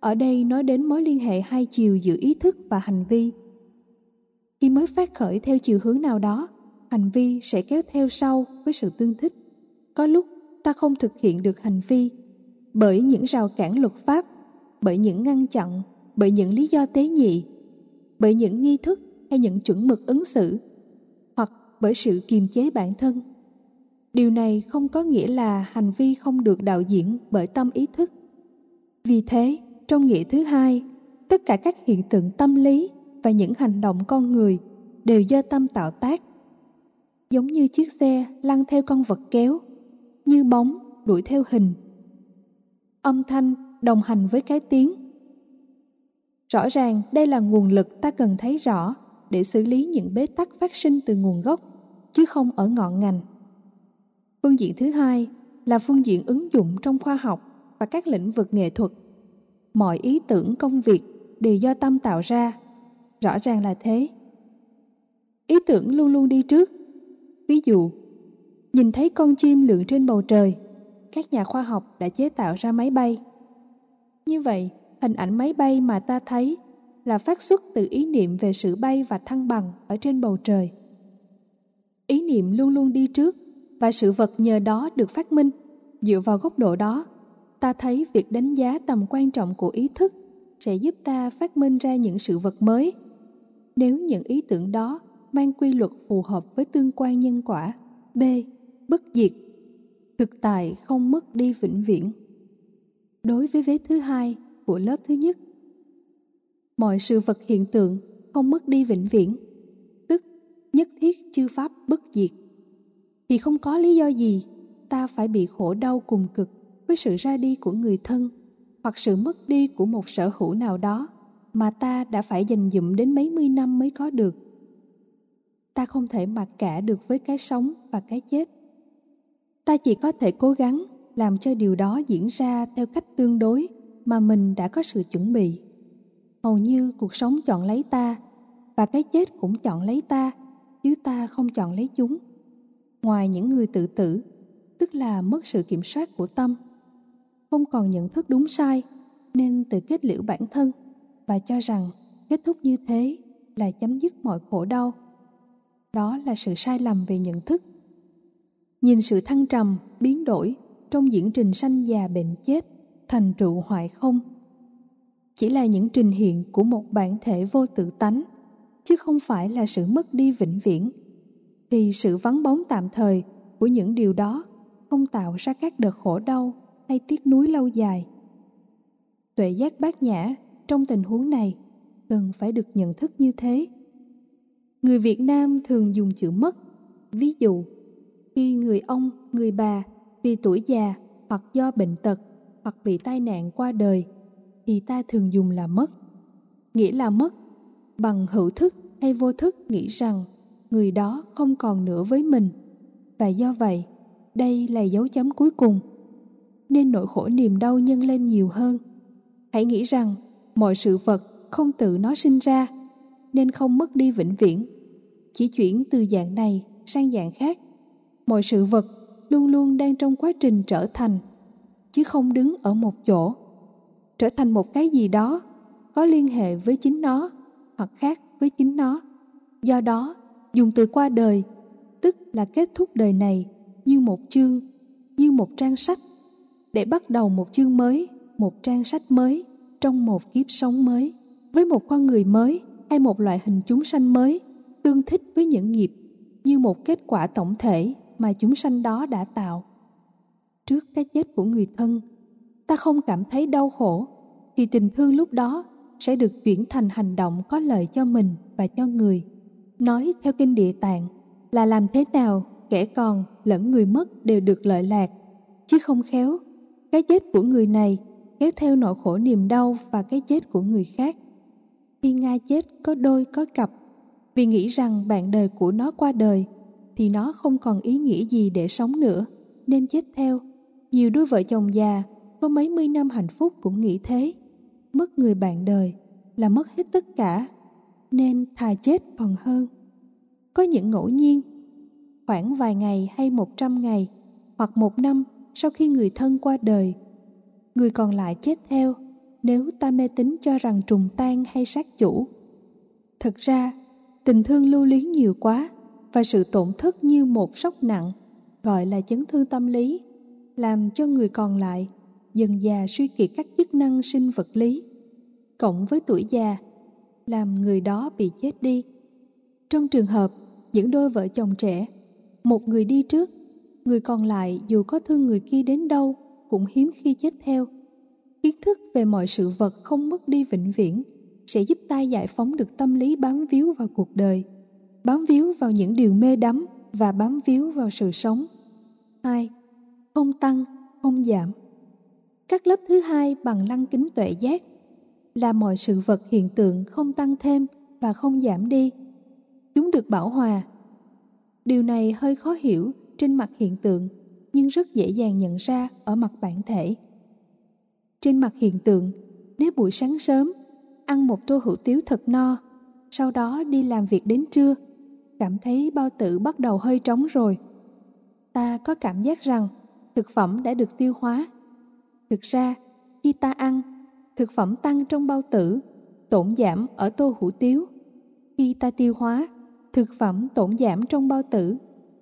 Ở đây nói đến mối liên hệ hai chiều giữa ý thức và hành vi. Khi mới phát khởi theo chiều hướng nào đó hành vi sẽ kéo theo sau với sự tương thích. Có lúc ta không thực hiện được hành vi bởi những rào cản luật pháp, bởi những ngăn chặn, bởi những lý do tế nhị, bởi những nghi thức hay những chuẩn mực ứng xử, bởi sự kiềm chế bản thân. Điều này không có nghĩa là hành vi không được đạo diễn bởi tâm ý thức. Vì thế, trong nghĩa thứ hai, tất cả các hiện tượng tâm lý và những hành động con người đều do tâm tạo tác. Giống như chiếc xe lăn theo con vật kéo, như bóng đuổi theo hình. Âm thanh đồng hành với cái tiếng. Rõ ràng đây là nguồn lực ta cần thấy rõ để xử lý những bế tắc phát sinh từ nguồn gốc, chứ không ở ngọn ngành. Phương diện thứ hai là phương diện ứng dụng trong khoa học và các lĩnh vực nghệ thuật. Mọi ý tưởng công việc đều do tâm tạo ra, rõ ràng là thế. Ý tưởng luôn luôn đi trước. Ví dụ, nhìn thấy con chim lượn trên bầu trời, các nhà khoa học đã chế tạo ra máy bay. Như vậy, hình ảnh máy bay mà ta thấy là phát xuất từ ý niệm về sự bay và thăng bằng ở trên bầu trời. Ý niệm luôn luôn đi trước và sự vật nhờ đó được phát minh. Dựa vào góc độ đó, ta thấy việc đánh giá tầm quan trọng của ý thức sẽ giúp ta phát minh ra những sự vật mới. Nếu những ý tưởng đó mang quy luật phù hợp với tương quan nhân quả. B. Bất diệt Thực tại không mất đi vĩnh viễn. Đối với vế thứ hai của lớp thứ nhất, mọi sự vật hiện tượng không mất đi vĩnh viễn, nhất thiết chư pháp bất diệt thì không có lý do gì ta phải bị khổ đau cùng cực với sự ra đi của người thân hoặc sự mất đi của một sở hữu nào đó mà ta đã phải dành dụm đến mấy mươi năm mới có được. Ta không thể mặc cả được với cái sống và cái chết. Ta chỉ có thể cố gắng làm cho điều đó diễn ra theo cách tương đối mà mình đã có sự chuẩn bị. Hầu như cuộc sống chọn lấy ta và cái chết cũng chọn lấy ta, chứ ta không chọn lấy chúng. Ngoài những người tự tử, tức là mất sự kiểm soát của tâm, không còn nhận thức đúng sai, nên tự kết liễu bản thân và cho rằng kết thúc như thế là chấm dứt mọi khổ đau. Đó là sự sai lầm về nhận thức. Nhìn sự thăng trầm, biến đổi trong diễn trình sanh già bệnh chết thành trụ hoại không, chỉ là những trình hiện của một bản thể vô tự tánh chứ không phải là sự mất đi vĩnh viễn thì sự vắng bóng tạm thời của những điều đó không tạo ra các đợt khổ đau hay tiếc nuối lâu dài. Tuệ giác bát nhã trong tình huống này cần phải được nhận thức như thế. Người Việt Nam thường dùng chữ mất. Ví dụ, khi người ông, người bà vì tuổi già hoặc do bệnh tật hoặc bị tai nạn qua đời thì ta thường dùng là mất. Nghĩa là mất bằng hữu thức hay vô thức nghĩ rằng người đó không còn nữa với mình. Và do vậy, đây là dấu chấm cuối cùng. Nên nỗi khổ niềm đau nhân lên nhiều hơn. Hãy nghĩ rằng mọi sự vật không tự nó sinh ra, nên không mất đi vĩnh viễn. Chỉ chuyển từ dạng này sang dạng khác, mọi sự vật luôn luôn đang trong quá trình trở thành, chứ không đứng ở một chỗ. Trở thành một cái gì đó có liên hệ với chính nó hoặc khác với chính nó. Do đó, dùng từ qua đời, tức là kết thúc đời này, như một chương, như một trang sách, để bắt đầu một chương mới, một trang sách mới trong một kiếp sống mới, với một con người mới hay một loại hình chúng sanh mới tương thích với những nghiệp như một kết quả tổng thể mà chúng sanh đó đã tạo. Trước cái chết của người thân, ta không cảm thấy đau khổ, thì tình thương lúc đó sẽ được chuyển thành hành động có lợi cho mình và cho người. Nói theo kinh địa tạng là làm thế nào kẻ còn lẫn người mất đều được lợi lạc, chứ không khéo, cái chết của người này kéo theo nỗi khổ niềm đau và cái chết của người khác. Khi nga chết có đôi có cặp, vì nghĩ rằng bạn đời của nó qua đời, thì nó không còn ý nghĩa gì để sống nữa, nên chết theo. Nhiều đôi vợ chồng già có mấy mươi năm hạnh phúc cũng nghĩ thế mất người bạn đời là mất hết tất cả nên thà chết còn hơn. Có những ngẫu nhiên, khoảng vài ngày hay một trăm ngày hoặc một năm sau khi người thân qua đời, người còn lại chết theo nếu ta mê tín cho rằng trùng tan hay sát chủ. Thực ra, tình thương lưu luyến nhiều quá và sự tổn thất như một sốc nặng gọi là chấn thương tâm lý làm cho người còn lại dần già suy kiệt các chức năng sinh vật lý, cộng với tuổi già, làm người đó bị chết đi. Trong trường hợp những đôi vợ chồng trẻ, một người đi trước, người còn lại dù có thương người kia đến đâu cũng hiếm khi chết theo. Kiến thức về mọi sự vật không mất đi vĩnh viễn sẽ giúp ta giải phóng được tâm lý bám víu vào cuộc đời, bám víu vào những điều mê đắm và bám víu vào sự sống. hai Không tăng, không giảm. Các lớp thứ hai bằng lăng kính tuệ giác là mọi sự vật hiện tượng không tăng thêm và không giảm đi. Chúng được bảo hòa. Điều này hơi khó hiểu trên mặt hiện tượng nhưng rất dễ dàng nhận ra ở mặt bản thể. Trên mặt hiện tượng, nếu buổi sáng sớm ăn một tô hủ tiếu thật no, sau đó đi làm việc đến trưa, cảm thấy bao tử bắt đầu hơi trống rồi. Ta có cảm giác rằng thực phẩm đã được tiêu hóa. Thực ra, khi ta ăn, thực phẩm tăng trong bao tử, tổn giảm ở tô hủ tiếu. Khi ta tiêu hóa, thực phẩm tổn giảm trong bao tử,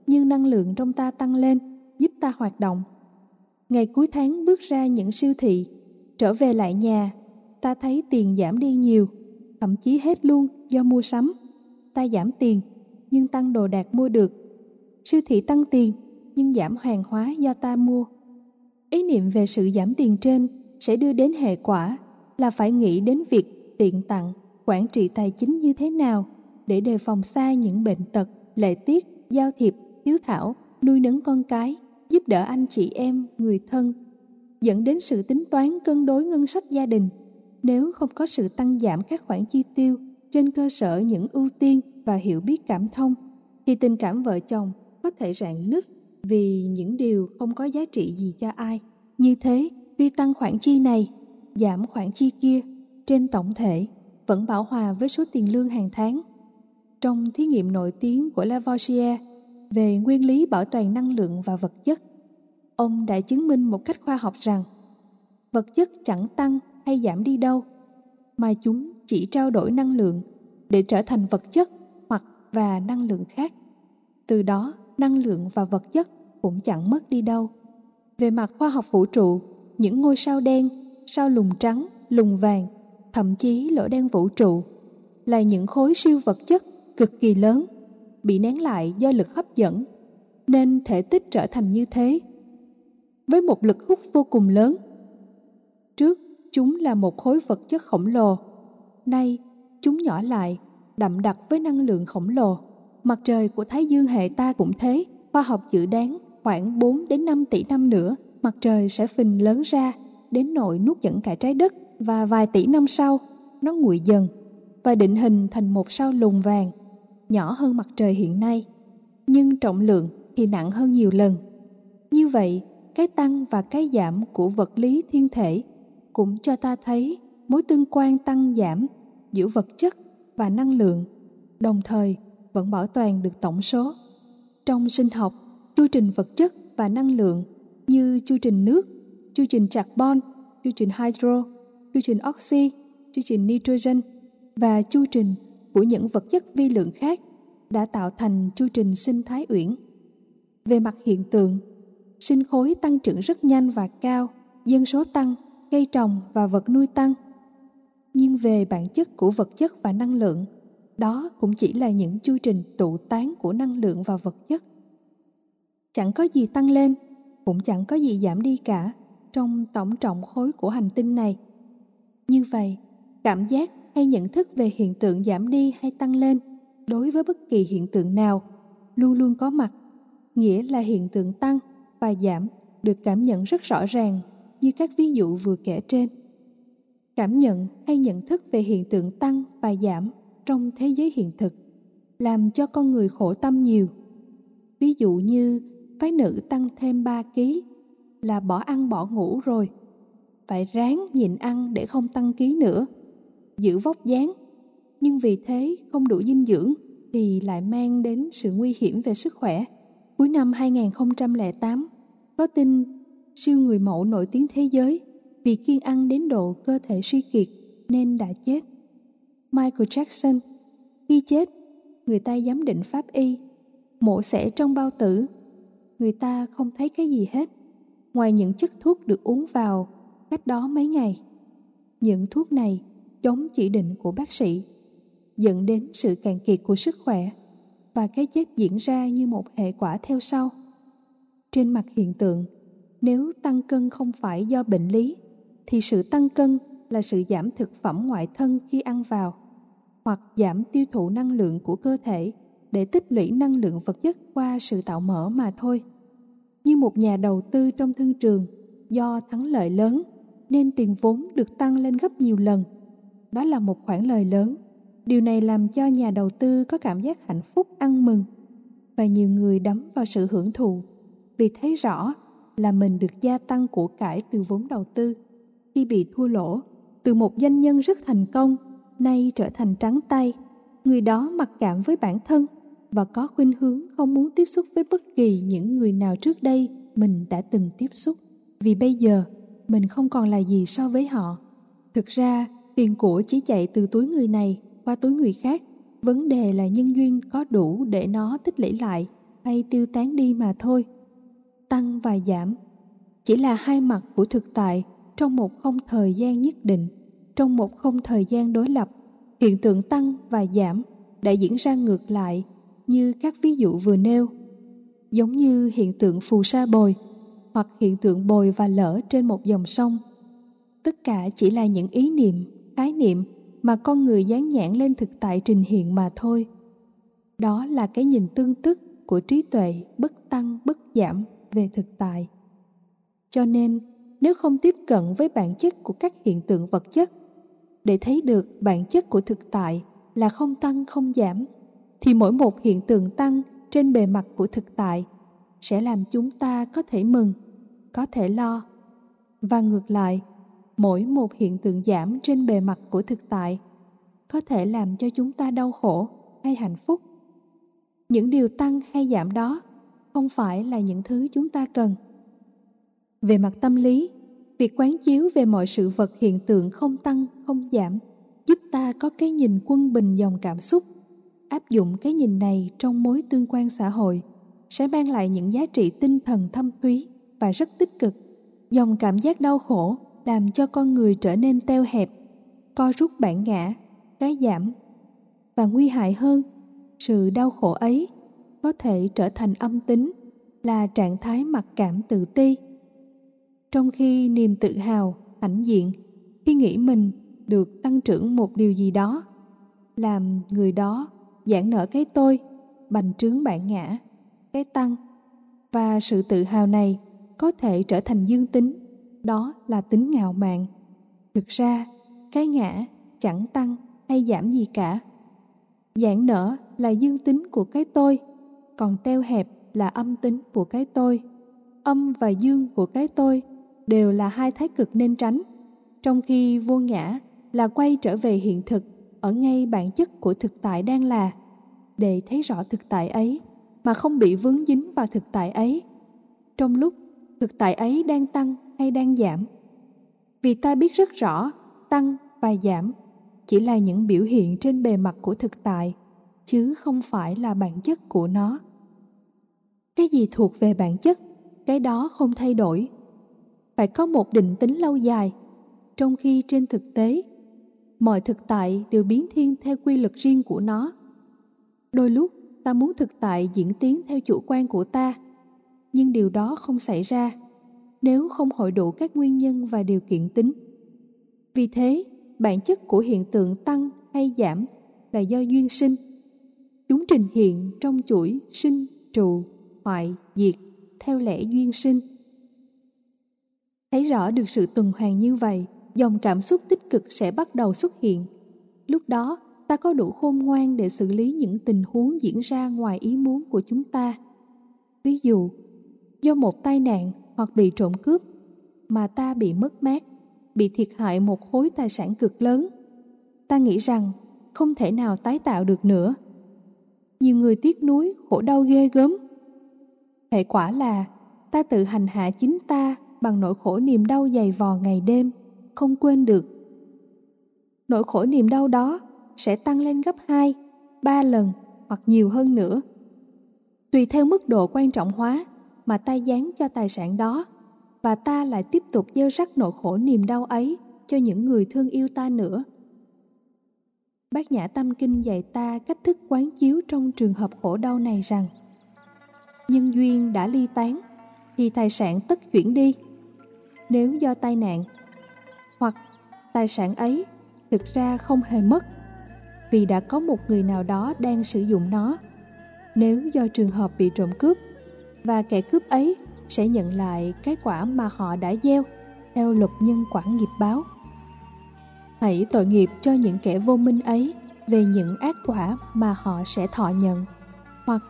nhưng năng lượng trong ta tăng lên, giúp ta hoạt động. Ngày cuối tháng bước ra những siêu thị, trở về lại nhà ta thấy tiền giảm đi nhiều, thậm chí hết luôn do mua sắm. Ta giảm tiền, nhưng tăng đồ đạc mua được. Siêu thị tăng tiền, nhưng giảm hàng hóa do ta mua. Ý niệm về sự giảm tiền trên sẽ đưa đến hệ quả là phải nghĩ đến việc tiện tặng, quản trị tài chính như thế nào để đề phòng xa những bệnh tật, lệ tiết, giao thiệp, hiếu thảo, nuôi nấng con cái, giúp đỡ anh chị em, người thân, dẫn đến sự tính toán cân đối ngân sách gia đình. Nếu không có sự tăng giảm các khoản chi tiêu trên cơ sở những ưu tiên và hiểu biết cảm thông, thì tình cảm vợ chồng có thể rạn nứt vì những điều không có giá trị gì cho ai. Như thế, tuy tăng khoản chi này, giảm khoản chi kia, trên tổng thể vẫn bảo hòa với số tiền lương hàng tháng. Trong thí nghiệm nổi tiếng của Lavoisier về nguyên lý bảo toàn năng lượng và vật chất, ông đã chứng minh một cách khoa học rằng vật chất chẳng tăng hay giảm đi đâu, mà chúng chỉ trao đổi năng lượng để trở thành vật chất hoặc và năng lượng khác. Từ đó, năng lượng và vật chất cũng chẳng mất đi đâu. Về mặt khoa học vũ trụ, những ngôi sao đen, sao lùng trắng, lùng vàng, thậm chí lỗ đen vũ trụ là những khối siêu vật chất cực kỳ lớn bị nén lại do lực hấp dẫn nên thể tích trở thành như thế. Với một lực hút vô cùng lớn, trước chúng là một khối vật chất khổng lồ. Nay, chúng nhỏ lại, đậm đặc với năng lượng khổng lồ. Mặt trời của Thái Dương hệ ta cũng thế, khoa học dự đoán khoảng 4 đến 5 tỷ năm nữa, mặt trời sẽ phình lớn ra đến nỗi nuốt dẫn cả trái đất và vài tỷ năm sau, nó nguội dần và định hình thành một sao lùn vàng, nhỏ hơn mặt trời hiện nay, nhưng trọng lượng thì nặng hơn nhiều lần. Như vậy, cái tăng và cái giảm của vật lý thiên thể cũng cho ta thấy mối tương quan tăng giảm giữa vật chất và năng lượng, đồng thời vẫn bảo toàn được tổng số. Trong sinh học, chu trình vật chất và năng lượng như chu trình nước, chu trình carbon, chu trình hydro, chu trình oxy, chu trình nitrogen và chu trình của những vật chất vi lượng khác đã tạo thành chu trình sinh thái uyển. Về mặt hiện tượng, sinh khối tăng trưởng rất nhanh và cao, dân số tăng cây trồng và vật nuôi tăng. Nhưng về bản chất của vật chất và năng lượng, đó cũng chỉ là những chu trình tụ tán của năng lượng và vật chất. Chẳng có gì tăng lên, cũng chẳng có gì giảm đi cả trong tổng trọng khối của hành tinh này. Như vậy, cảm giác hay nhận thức về hiện tượng giảm đi hay tăng lên đối với bất kỳ hiện tượng nào luôn luôn có mặt, nghĩa là hiện tượng tăng và giảm được cảm nhận rất rõ ràng như các ví dụ vừa kể trên. Cảm nhận hay nhận thức về hiện tượng tăng và giảm trong thế giới hiện thực làm cho con người khổ tâm nhiều. Ví dụ như phái nữ tăng thêm 3 kg là bỏ ăn bỏ ngủ rồi. Phải ráng nhịn ăn để không tăng ký nữa. Giữ vóc dáng, nhưng vì thế không đủ dinh dưỡng thì lại mang đến sự nguy hiểm về sức khỏe. Cuối năm 2008, có tin siêu người mẫu nổi tiếng thế giới vì kiêng ăn đến độ cơ thể suy kiệt nên đã chết. Michael Jackson khi chết, người ta giám định pháp y, mổ xẻ trong bao tử. Người ta không thấy cái gì hết, ngoài những chất thuốc được uống vào cách đó mấy ngày. Những thuốc này chống chỉ định của bác sĩ, dẫn đến sự cạn kiệt của sức khỏe và cái chết diễn ra như một hệ quả theo sau. Trên mặt hiện tượng, nếu tăng cân không phải do bệnh lý, thì sự tăng cân là sự giảm thực phẩm ngoại thân khi ăn vào, hoặc giảm tiêu thụ năng lượng của cơ thể để tích lũy năng lượng vật chất qua sự tạo mở mà thôi. Như một nhà đầu tư trong thương trường, do thắng lợi lớn nên tiền vốn được tăng lên gấp nhiều lần. Đó là một khoản lời lớn. Điều này làm cho nhà đầu tư có cảm giác hạnh phúc ăn mừng và nhiều người đắm vào sự hưởng thụ vì thấy rõ là mình được gia tăng của cải từ vốn đầu tư khi bị thua lỗ từ một doanh nhân rất thành công nay trở thành trắng tay, người đó mặc cảm với bản thân và có khuynh hướng không muốn tiếp xúc với bất kỳ những người nào trước đây mình đã từng tiếp xúc. Vì bây giờ, mình không còn là gì so với họ. Thực ra, tiền của chỉ chạy từ túi người này qua túi người khác. Vấn đề là nhân duyên có đủ để nó tích lũy lại hay tiêu tán đi mà thôi. Tăng và giảm chỉ là hai mặt của thực tại trong một không thời gian nhất định trong một không thời gian đối lập, hiện tượng tăng và giảm đã diễn ra ngược lại như các ví dụ vừa nêu, giống như hiện tượng phù sa bồi hoặc hiện tượng bồi và lở trên một dòng sông. Tất cả chỉ là những ý niệm, khái niệm mà con người dán nhãn lên thực tại trình hiện mà thôi. Đó là cái nhìn tương tức của trí tuệ bất tăng, bất giảm về thực tại. Cho nên, nếu không tiếp cận với bản chất của các hiện tượng vật chất để thấy được bản chất của thực tại là không tăng, không giảm, thì mỗi một hiện tượng tăng trên bề mặt của thực tại sẽ làm chúng ta có thể mừng, có thể lo. Và ngược lại, mỗi một hiện tượng giảm trên bề mặt của thực tại có thể làm cho chúng ta đau khổ hay hạnh phúc. Những điều tăng hay giảm đó không phải là những thứ chúng ta cần. Về mặt tâm lý việc quán chiếu về mọi sự vật hiện tượng không tăng, không giảm, giúp ta có cái nhìn quân bình dòng cảm xúc. Áp dụng cái nhìn này trong mối tương quan xã hội sẽ mang lại những giá trị tinh thần thâm thúy và rất tích cực. Dòng cảm giác đau khổ làm cho con người trở nên teo hẹp, co rút bản ngã cái giảm. Và nguy hại hơn, sự đau khổ ấy có thể trở thành âm tính, là trạng thái mặc cảm tự ti trong khi niềm tự hào, hãnh diện, khi nghĩ mình được tăng trưởng một điều gì đó, làm người đó giãn nở cái tôi, bành trướng bản ngã, cái tăng. Và sự tự hào này có thể trở thành dương tính, đó là tính ngạo mạn. Thực ra, cái ngã chẳng tăng hay giảm gì cả. Giãn nở là dương tính của cái tôi, còn teo hẹp là âm tính của cái tôi. Âm và dương của cái tôi đều là hai thái cực nên tránh, trong khi vô ngã là quay trở về hiện thực, ở ngay bản chất của thực tại đang là, để thấy rõ thực tại ấy, mà không bị vướng dính vào thực tại ấy. Trong lúc thực tại ấy đang tăng hay đang giảm, vì ta biết rất rõ tăng và giảm chỉ là những biểu hiện trên bề mặt của thực tại, chứ không phải là bản chất của nó. Cái gì thuộc về bản chất, cái đó không thay đổi phải có một định tính lâu dài. Trong khi trên thực tế, mọi thực tại đều biến thiên theo quy luật riêng của nó. Đôi lúc, ta muốn thực tại diễn tiến theo chủ quan của ta, nhưng điều đó không xảy ra nếu không hội đủ các nguyên nhân và điều kiện tính. Vì thế, bản chất của hiện tượng tăng hay giảm là do duyên sinh. Chúng trình hiện trong chuỗi sinh, trụ, hoại, diệt theo lẽ duyên sinh thấy rõ được sự tuần hoàn như vậy, dòng cảm xúc tích cực sẽ bắt đầu xuất hiện. Lúc đó, ta có đủ khôn ngoan để xử lý những tình huống diễn ra ngoài ý muốn của chúng ta. Ví dụ, do một tai nạn hoặc bị trộm cướp mà ta bị mất mát, bị thiệt hại một khối tài sản cực lớn. Ta nghĩ rằng không thể nào tái tạo được nữa. Nhiều người tiếc nuối, khổ đau ghê gớm. Hệ quả là ta tự hành hạ chính ta bằng nỗi khổ niềm đau dày vò ngày đêm, không quên được nỗi khổ niềm đau đó sẽ tăng lên gấp hai, ba lần hoặc nhiều hơn nữa tùy theo mức độ quan trọng hóa mà ta dán cho tài sản đó, và ta lại tiếp tục gieo rắc nỗi khổ niềm đau ấy cho những người thương yêu ta nữa. Bác Nhã Tâm Kinh dạy ta cách thức quán chiếu trong trường hợp khổ đau này rằng, Nhân duyên đã ly tán thì tài sản tất chuyển đi. Nếu do tai nạn hoặc tài sản ấy thực ra không hề mất, vì đã có một người nào đó đang sử dụng nó. Nếu do trường hợp bị trộm cướp và kẻ cướp ấy sẽ nhận lại cái quả mà họ đã gieo theo luật nhân quả nghiệp báo. Hãy tội nghiệp cho những kẻ vô minh ấy về những ác quả mà họ sẽ thọ nhận, hoặc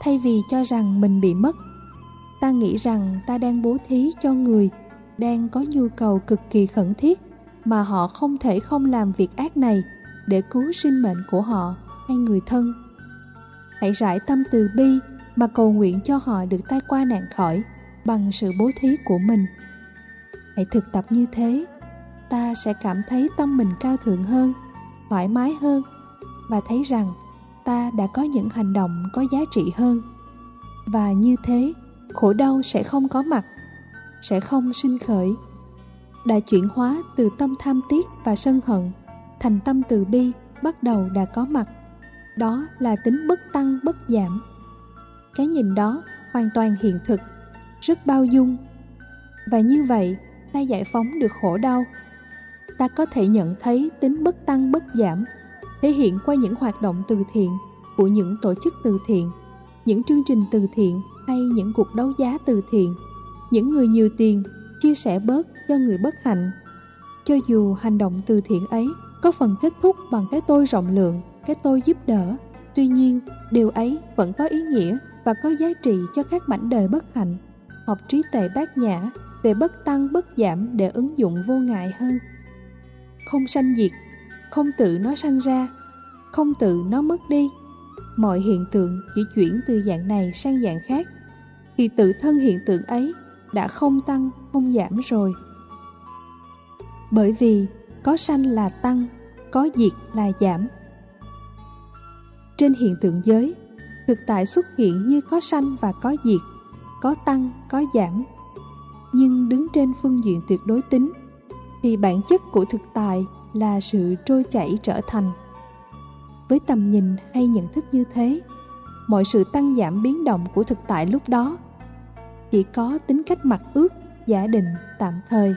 thay vì cho rằng mình bị mất ta nghĩ rằng ta đang bố thí cho người đang có nhu cầu cực kỳ khẩn thiết mà họ không thể không làm việc ác này để cứu sinh mệnh của họ hay người thân. Hãy rải tâm từ bi mà cầu nguyện cho họ được tai qua nạn khỏi bằng sự bố thí của mình. Hãy thực tập như thế, ta sẽ cảm thấy tâm mình cao thượng hơn, thoải mái hơn và thấy rằng ta đã có những hành động có giá trị hơn. Và như thế khổ đau sẽ không có mặt, sẽ không sinh khởi. Đã chuyển hóa từ tâm tham tiếc và sân hận thành tâm từ bi, bắt đầu đã có mặt. Đó là tính bất tăng, bất giảm. Cái nhìn đó hoàn toàn hiện thực, rất bao dung. Và như vậy, ta giải phóng được khổ đau. Ta có thể nhận thấy tính bất tăng, bất giảm, thể hiện qua những hoạt động từ thiện của những tổ chức từ thiện, những chương trình từ thiện hay những cuộc đấu giá từ thiện. Những người nhiều tiền chia sẻ bớt cho người bất hạnh. Cho dù hành động từ thiện ấy có phần kết thúc bằng cái tôi rộng lượng, cái tôi giúp đỡ, tuy nhiên, điều ấy vẫn có ý nghĩa và có giá trị cho các mảnh đời bất hạnh. Học trí tuệ bát nhã về bất tăng bất giảm để ứng dụng vô ngại hơn. Không sanh diệt, không tự nó sanh ra, không tự nó mất đi. Mọi hiện tượng chỉ chuyển từ dạng này sang dạng khác thì tự thân hiện tượng ấy đã không tăng, không giảm rồi. Bởi vì có sanh là tăng, có diệt là giảm. Trên hiện tượng giới, thực tại xuất hiện như có sanh và có diệt, có tăng, có giảm. Nhưng đứng trên phương diện tuyệt đối tính, thì bản chất của thực tại là sự trôi chảy trở thành. Với tầm nhìn hay nhận thức như thế mọi sự tăng giảm biến động của thực tại lúc đó. Chỉ có tính cách mặc ước, giả định, tạm thời,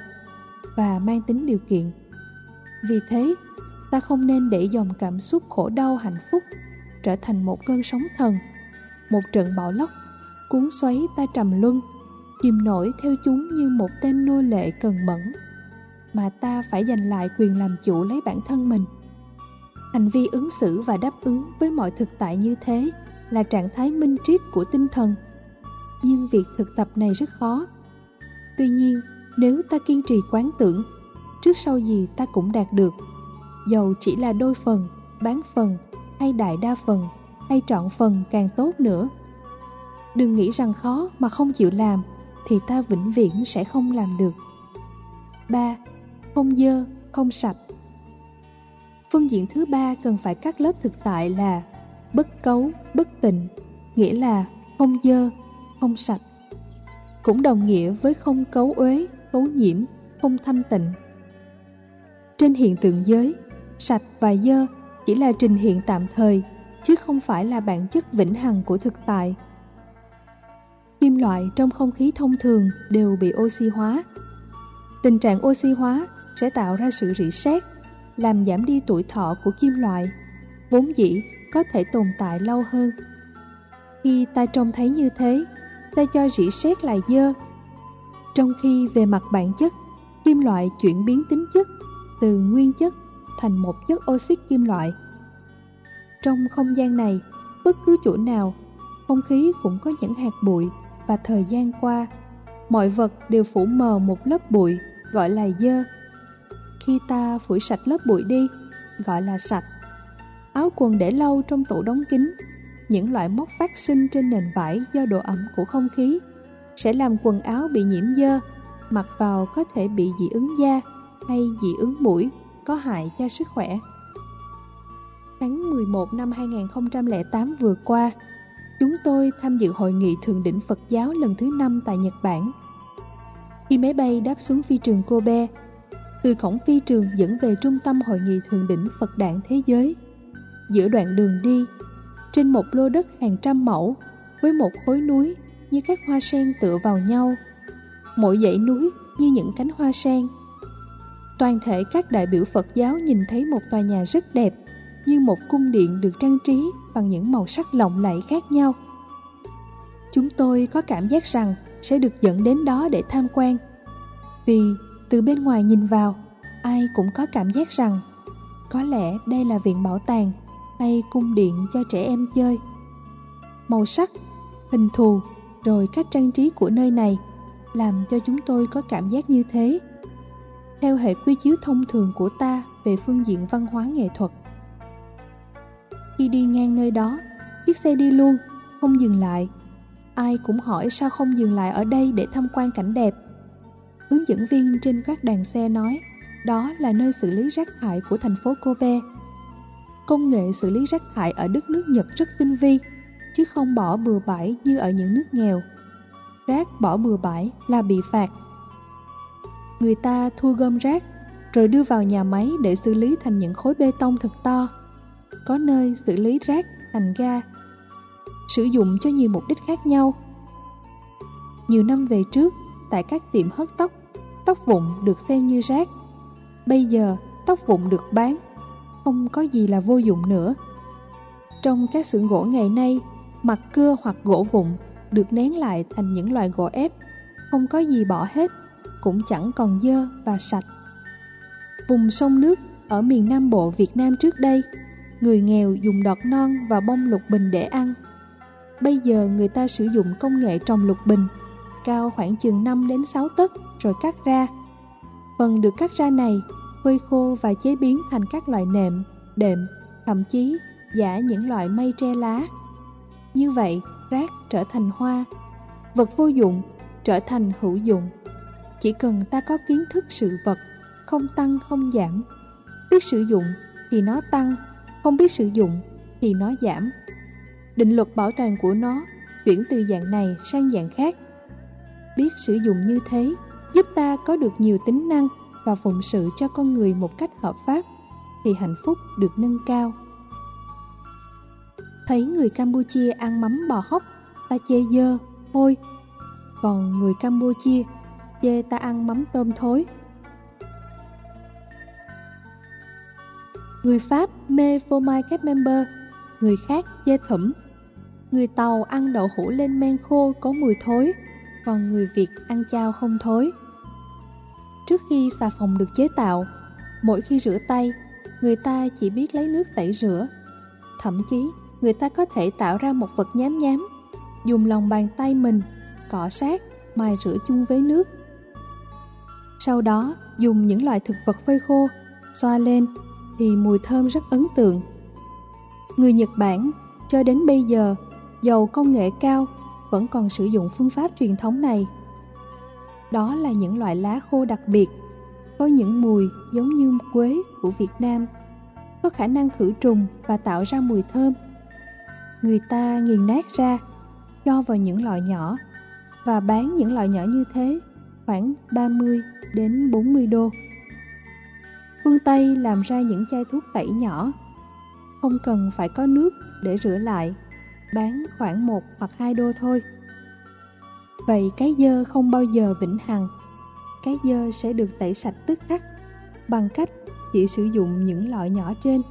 và mang tính điều kiện. Vì thế, ta không nên để dòng cảm xúc khổ đau hạnh phúc trở thành một cơn sóng thần, một trận bão lốc cuốn xoáy ta trầm luân, chìm nổi theo chúng như một tên nô lệ cần mẫn, mà ta phải giành lại quyền làm chủ lấy bản thân mình. Hành vi ứng xử và đáp ứng với mọi thực tại như thế là trạng thái minh triết của tinh thần. Nhưng việc thực tập này rất khó. Tuy nhiên nếu ta kiên trì quán tưởng trước sau gì ta cũng đạt được. Dầu chỉ là đôi phần bán phần hay đại đa phần hay trọn phần càng tốt nữa. Đừng nghĩ rằng khó mà không chịu làm thì ta vĩnh viễn sẽ không làm được. 3. Không dơ, không sạch. Phương diện thứ ba cần phải cắt lớp thực tại là bất cấu, bất tịnh, nghĩa là không dơ, không sạch. Cũng đồng nghĩa với không cấu uế, cấu nhiễm, không thanh tịnh. Trên hiện tượng giới, sạch và dơ chỉ là trình hiện tạm thời, chứ không phải là bản chất vĩnh hằng của thực tại. Kim loại trong không khí thông thường đều bị oxy hóa. Tình trạng oxy hóa sẽ tạo ra sự rỉ sét, làm giảm đi tuổi thọ của kim loại, vốn dĩ có thể tồn tại lâu hơn. Khi ta trông thấy như thế, ta cho rỉ sét là dơ. Trong khi về mặt bản chất, kim loại chuyển biến tính chất từ nguyên chất thành một chất oxit kim loại. Trong không gian này, bất cứ chỗ nào, không khí cũng có những hạt bụi và thời gian qua, mọi vật đều phủ mờ một lớp bụi gọi là dơ. Khi ta phủi sạch lớp bụi đi, gọi là sạch. Áo quần để lâu trong tủ đóng kín, những loại móc phát sinh trên nền vải do độ ẩm của không khí sẽ làm quần áo bị nhiễm dơ, mặc vào có thể bị dị ứng da hay dị ứng mũi, có hại cho sức khỏe. Tháng 11 năm 2008 vừa qua, chúng tôi tham dự hội nghị thượng đỉnh Phật giáo lần thứ năm tại Nhật Bản. Khi máy bay đáp xuống phi trường Kobe, từ cổng phi trường dẫn về trung tâm hội nghị thượng đỉnh Phật đản thế giới. Giữa đoạn đường đi, trên một lô đất hàng trăm mẫu, với một khối núi như các hoa sen tựa vào nhau, mỗi dãy núi như những cánh hoa sen. Toàn thể các đại biểu Phật giáo nhìn thấy một tòa nhà rất đẹp, như một cung điện được trang trí bằng những màu sắc lộng lẫy khác nhau. Chúng tôi có cảm giác rằng sẽ được dẫn đến đó để tham quan. Vì từ bên ngoài nhìn vào, ai cũng có cảm giác rằng có lẽ đây là viện bảo tàng hay cung điện cho trẻ em chơi. Màu sắc, hình thù rồi cách trang trí của nơi này làm cho chúng tôi có cảm giác như thế. Theo hệ quy chiếu thông thường của ta về phương diện văn hóa nghệ thuật. Khi đi ngang nơi đó, chiếc xe đi luôn, không dừng lại. Ai cũng hỏi sao không dừng lại ở đây để tham quan cảnh đẹp. Hướng dẫn viên trên các đàn xe nói, đó là nơi xử lý rác thải của thành phố Kobe. Công nghệ xử lý rác thải ở đất nước Nhật rất tinh vi, chứ không bỏ bừa bãi như ở những nước nghèo. Rác bỏ bừa bãi là bị phạt. Người ta thu gom rác, rồi đưa vào nhà máy để xử lý thành những khối bê tông thật to. Có nơi xử lý rác thành ga, sử dụng cho nhiều mục đích khác nhau. Nhiều năm về trước, tại các tiệm hớt tóc, tóc vụn được xem như rác. Bây giờ, tóc vụn được bán, không có gì là vô dụng nữa. Trong các xưởng gỗ ngày nay, mặt cưa hoặc gỗ vụn được nén lại thành những loại gỗ ép, không có gì bỏ hết, cũng chẳng còn dơ và sạch. Vùng sông nước ở miền Nam Bộ Việt Nam trước đây, người nghèo dùng đọt non và bông lục bình để ăn. Bây giờ người ta sử dụng công nghệ trồng lục bình cao khoảng chừng 5 đến 6 tấc rồi cắt ra. Phần được cắt ra này phơi khô và chế biến thành các loại nệm, đệm, thậm chí giả những loại mây tre lá. Như vậy, rác trở thành hoa, vật vô dụng trở thành hữu dụng. Chỉ cần ta có kiến thức sự vật, không tăng không giảm. Biết sử dụng thì nó tăng, không biết sử dụng thì nó giảm. Định luật bảo toàn của nó chuyển từ dạng này sang dạng khác biết sử dụng như thế giúp ta có được nhiều tính năng và phụng sự cho con người một cách hợp pháp, thì hạnh phúc được nâng cao. Thấy người campuchia ăn mắm bò hóc ta chê dơ, hôi. Còn người campuchia chê ta ăn mắm tôm thối. Người pháp mê phô mai các member, người khác chê thủm người tàu ăn đậu hũ lên men khô có mùi thối, còn người Việt ăn chao không thối. Trước khi xà phòng được chế tạo, mỗi khi rửa tay, người ta chỉ biết lấy nước tẩy rửa. Thậm chí, người ta có thể tạo ra một vật nhám nhám, dùng lòng bàn tay mình, cọ sát, mài rửa chung với nước. Sau đó, dùng những loại thực vật phơi khô, xoa lên, thì mùi thơm rất ấn tượng. Người Nhật Bản, cho đến bây giờ, dầu công nghệ cao vẫn còn sử dụng phương pháp truyền thống này. Đó là những loại lá khô đặc biệt, có những mùi giống như quế của Việt Nam, có khả năng khử trùng và tạo ra mùi thơm. Người ta nghiền nát ra, cho vào những loại nhỏ và bán những loại nhỏ như thế khoảng 30 đến 40 đô. Phương Tây làm ra những chai thuốc tẩy nhỏ, không cần phải có nước để rửa lại bán khoảng 1 hoặc 2 đô thôi. Vậy cái dơ không bao giờ vĩnh hằng. Cái dơ sẽ được tẩy sạch tức khắc bằng cách chỉ sử dụng những loại nhỏ trên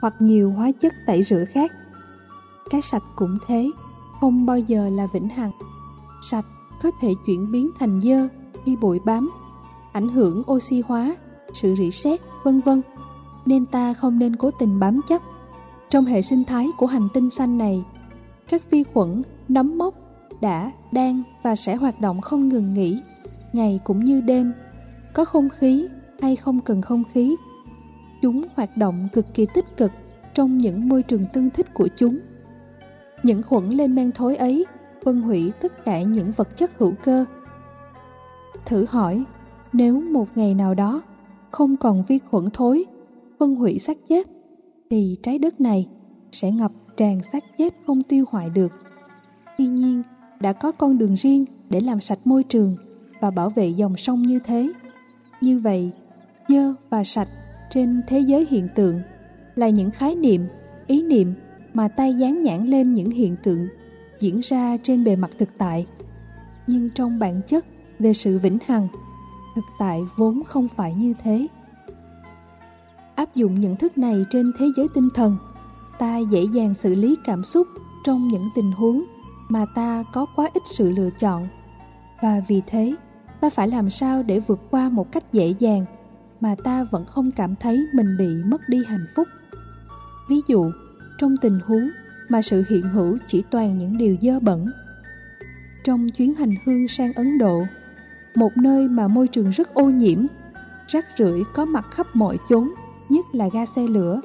hoặc nhiều hóa chất tẩy rửa khác. Cái sạch cũng thế, không bao giờ là vĩnh hằng. Sạch có thể chuyển biến thành dơ khi bụi bám, ảnh hưởng oxy hóa, sự rỉ sét, vân vân. Nên ta không nên cố tình bám chấp trong hệ sinh thái của hành tinh xanh này, các vi khuẩn, nấm mốc đã, đang và sẽ hoạt động không ngừng nghỉ, ngày cũng như đêm. Có không khí hay không cần không khí, chúng hoạt động cực kỳ tích cực trong những môi trường tương thích của chúng. Những khuẩn lên men thối ấy phân hủy tất cả những vật chất hữu cơ. Thử hỏi, nếu một ngày nào đó không còn vi khuẩn thối, phân hủy xác chết, thì trái đất này sẽ ngập tràn xác chết không tiêu hoại được. Tuy nhiên, đã có con đường riêng để làm sạch môi trường và bảo vệ dòng sông như thế. Như vậy, dơ và sạch trên thế giới hiện tượng là những khái niệm, ý niệm mà tay dán nhãn lên những hiện tượng diễn ra trên bề mặt thực tại. Nhưng trong bản chất về sự vĩnh hằng, thực tại vốn không phải như thế. Áp dụng nhận thức này trên thế giới tinh thần, ta dễ dàng xử lý cảm xúc trong những tình huống mà ta có quá ít sự lựa chọn. Và vì thế, ta phải làm sao để vượt qua một cách dễ dàng mà ta vẫn không cảm thấy mình bị mất đi hạnh phúc. Ví dụ, trong tình huống mà sự hiện hữu chỉ toàn những điều dơ bẩn. Trong chuyến hành hương sang Ấn Độ, một nơi mà môi trường rất ô nhiễm, rác rưởi có mặt khắp mọi chốn, nhất là ga xe lửa.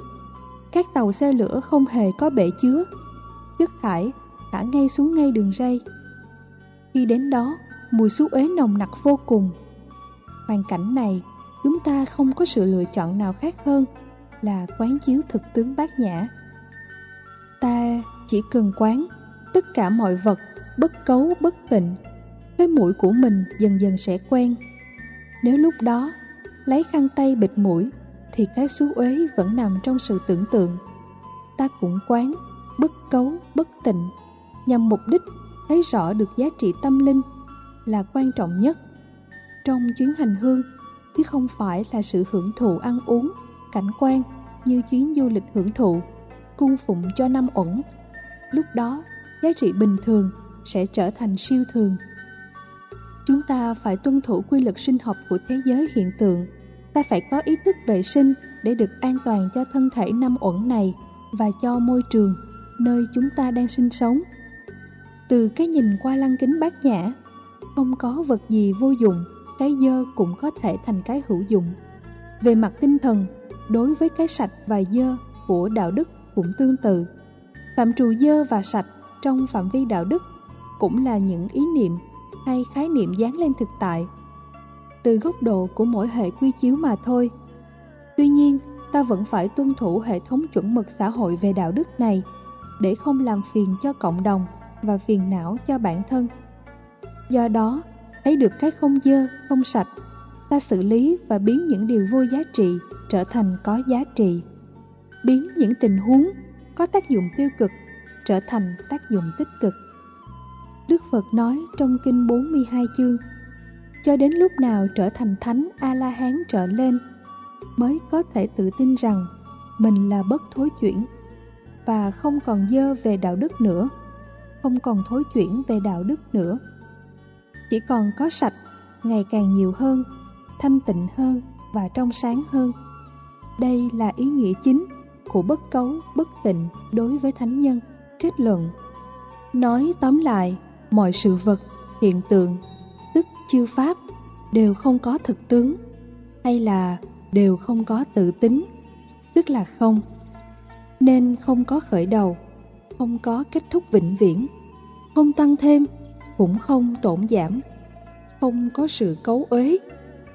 Các tàu xe lửa không hề có bể chứa, chất thải thả ngay xuống ngay đường ray. Khi đến đó, mùi xú uế nồng nặc vô cùng. Hoàn cảnh này, chúng ta không có sự lựa chọn nào khác hơn là quán chiếu thực tướng bát nhã. Ta chỉ cần quán tất cả mọi vật bất cấu bất tịnh, cái mũi của mình dần dần sẽ quen. Nếu lúc đó lấy khăn tay bịt mũi thì cái xú uế vẫn nằm trong sự tưởng tượng. Ta cũng quán bất cấu bất tịnh nhằm mục đích thấy rõ được giá trị tâm linh là quan trọng nhất. Trong chuyến hành hương, chứ không phải là sự hưởng thụ ăn uống, cảnh quan như chuyến du lịch hưởng thụ, cung phụng cho năm uẩn. Lúc đó, giá trị bình thường sẽ trở thành siêu thường. Chúng ta phải tuân thủ quy luật sinh học của thế giới hiện tượng. Ta phải có ý thức vệ sinh để được an toàn cho thân thể năm uẩn này và cho môi trường nơi chúng ta đang sinh sống từ cái nhìn qua lăng kính bát nhã, không có vật gì vô dụng, cái dơ cũng có thể thành cái hữu dụng. Về mặt tinh thần, đối với cái sạch và dơ của đạo đức cũng tương tự. Phạm trù dơ và sạch trong phạm vi đạo đức cũng là những ý niệm hay khái niệm dán lên thực tại. Từ góc độ của mỗi hệ quy chiếu mà thôi. Tuy nhiên, ta vẫn phải tuân thủ hệ thống chuẩn mực xã hội về đạo đức này để không làm phiền cho cộng đồng và phiền não cho bản thân. Do đó, thấy được cái không dơ, không sạch, ta xử lý và biến những điều vô giá trị trở thành có giá trị. Biến những tình huống có tác dụng tiêu cực trở thành tác dụng tích cực. Đức Phật nói trong Kinh 42 chương, cho đến lúc nào trở thành Thánh A-la-hán trở lên, mới có thể tự tin rằng mình là bất thối chuyển và không còn dơ về đạo đức nữa không còn thối chuyển về đạo đức nữa. Chỉ còn có sạch, ngày càng nhiều hơn, thanh tịnh hơn và trong sáng hơn. Đây là ý nghĩa chính của bất cấu, bất tịnh đối với thánh nhân. Kết luận. Nói tóm lại, mọi sự vật, hiện tượng, tức chư pháp đều không có thực tướng, hay là đều không có tự tính, tức là không, nên không có khởi đầu không có kết thúc vĩnh viễn. Không tăng thêm, cũng không tổn giảm. Không có sự cấu uế,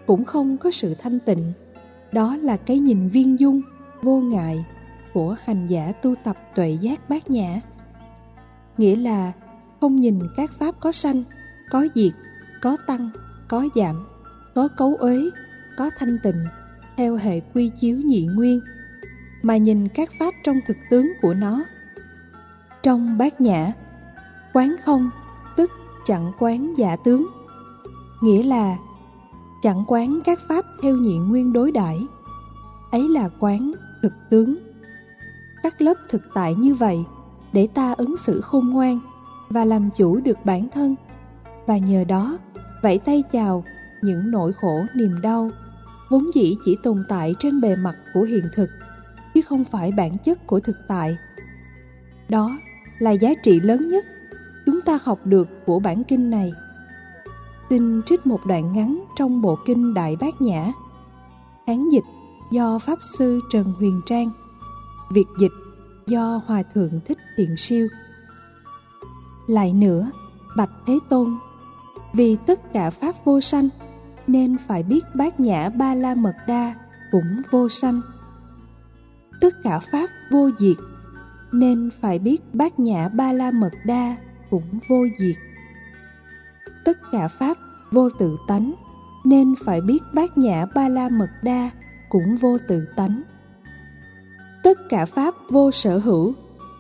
cũng không có sự thanh tịnh. Đó là cái nhìn viên dung, vô ngại của hành giả tu tập tuệ giác bát nhã. Nghĩa là không nhìn các pháp có sanh, có diệt, có tăng, có giảm, có cấu uế, có thanh tịnh theo hệ quy chiếu nhị nguyên. Mà nhìn các pháp trong thực tướng của nó trong bát nhã. Quán không, tức chẳng quán giả tướng. Nghĩa là, chẳng quán các pháp theo nhị nguyên đối đãi. Ấy là quán thực tướng. Các lớp thực tại như vậy, để ta ứng xử khôn ngoan và làm chủ được bản thân. Và nhờ đó, vẫy tay chào những nỗi khổ, niềm đau, vốn dĩ chỉ tồn tại trên bề mặt của hiện thực, chứ không phải bản chất của thực tại. Đó là giá trị lớn nhất chúng ta học được của bản kinh này. Xin trích một đoạn ngắn trong bộ kinh đại bát nhã. Hán dịch do pháp sư trần huyền trang, việt dịch do hòa thượng thích thiện siêu. Lại nữa, bạch thế tôn, vì tất cả pháp vô sanh nên phải biết bát nhã ba la mật đa cũng vô sanh. Tất cả pháp vô diệt nên phải biết bát nhã ba la mật đa cũng vô diệt. Tất cả pháp vô tự tánh, nên phải biết bát nhã ba la mật đa cũng vô tự tánh. Tất cả pháp vô sở hữu,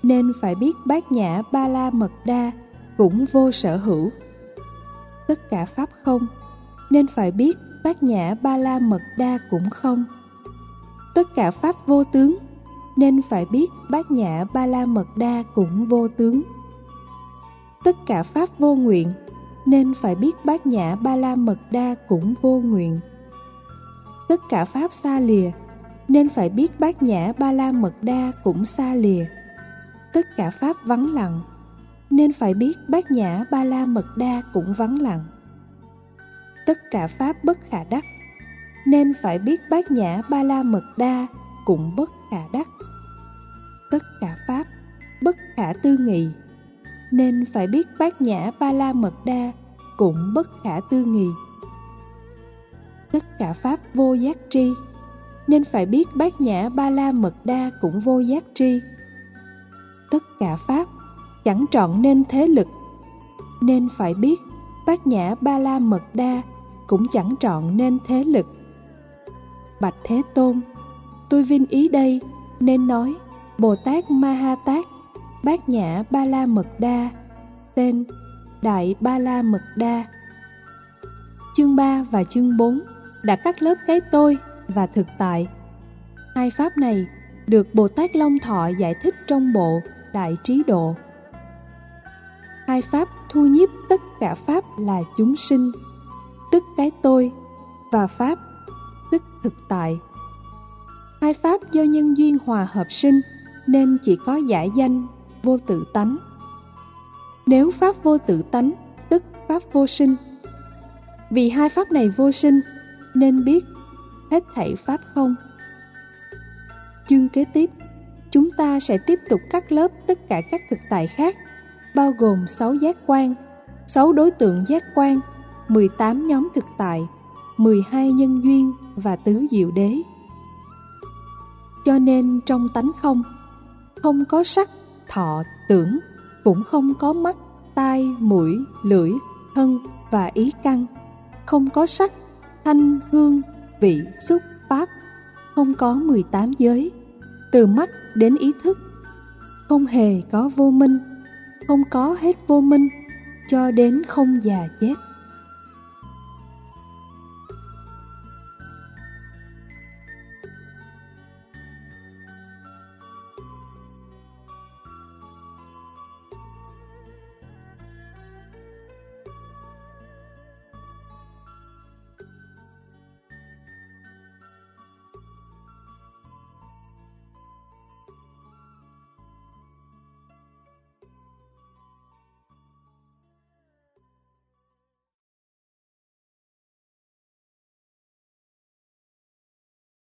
nên phải biết bát nhã ba la mật đa cũng vô sở hữu. Tất cả pháp không, nên phải biết bát nhã ba la mật đa cũng không. Tất cả pháp vô tướng nên phải biết bát nhã ba la mật đa cũng vô tướng. Tất cả pháp vô nguyện, nên phải biết bát nhã ba la mật đa cũng vô nguyện. Tất cả pháp xa lìa, nên phải biết bát nhã ba la mật đa cũng xa lìa. Tất cả pháp vắng lặng, nên phải biết bát nhã ba la mật đa cũng vắng lặng. Tất cả pháp bất khả đắc, nên phải biết bát nhã ba la mật đa cũng bất khả đắc. Tất cả pháp, bất khả tư nghị, nên phải biết bát nhã ba la mật đa cũng bất khả tư nghị. Tất cả pháp vô giác tri, nên phải biết bát nhã ba la mật đa cũng vô giác tri. Tất cả pháp chẳng trọn nên thế lực, nên phải biết bát nhã ba la mật đa cũng chẳng trọn nên thế lực. Bạch thế tôn tôi vinh ý đây, nên nói, bồ tát ma ha tát bát nhã ba la mật đa, tên đại ba la mật đa. Chương 3 và chương 4 đã cắt lớp cái tôi và thực tại. Hai pháp này được bồ tát long thọ giải thích trong bộ đại trí độ. Hai pháp thu nhiếp tất cả pháp là chúng sinh, tức cái tôi, và pháp, tức thực tại hai pháp do nhân duyên hòa hợp sinh nên chỉ có giải danh vô tự tánh. Nếu pháp vô tự tánh tức pháp vô sinh. Vì hai pháp này vô sinh nên biết hết thảy pháp không. Chương kế tiếp chúng ta sẽ tiếp tục cắt lớp tất cả các thực tại khác bao gồm 6 giác quan, 6 đối tượng giác quan, 18 nhóm thực tại, 12 nhân duyên và tứ diệu đế. Cho nên trong tánh không, không có sắc, thọ, tưởng, cũng không có mắt, tai, mũi, lưỡi, thân và ý căn, không có sắc, thanh, hương, vị, xúc, pháp, không có 18 giới, từ mắt đến ý thức, không hề có vô minh, không có hết vô minh, cho đến không già chết.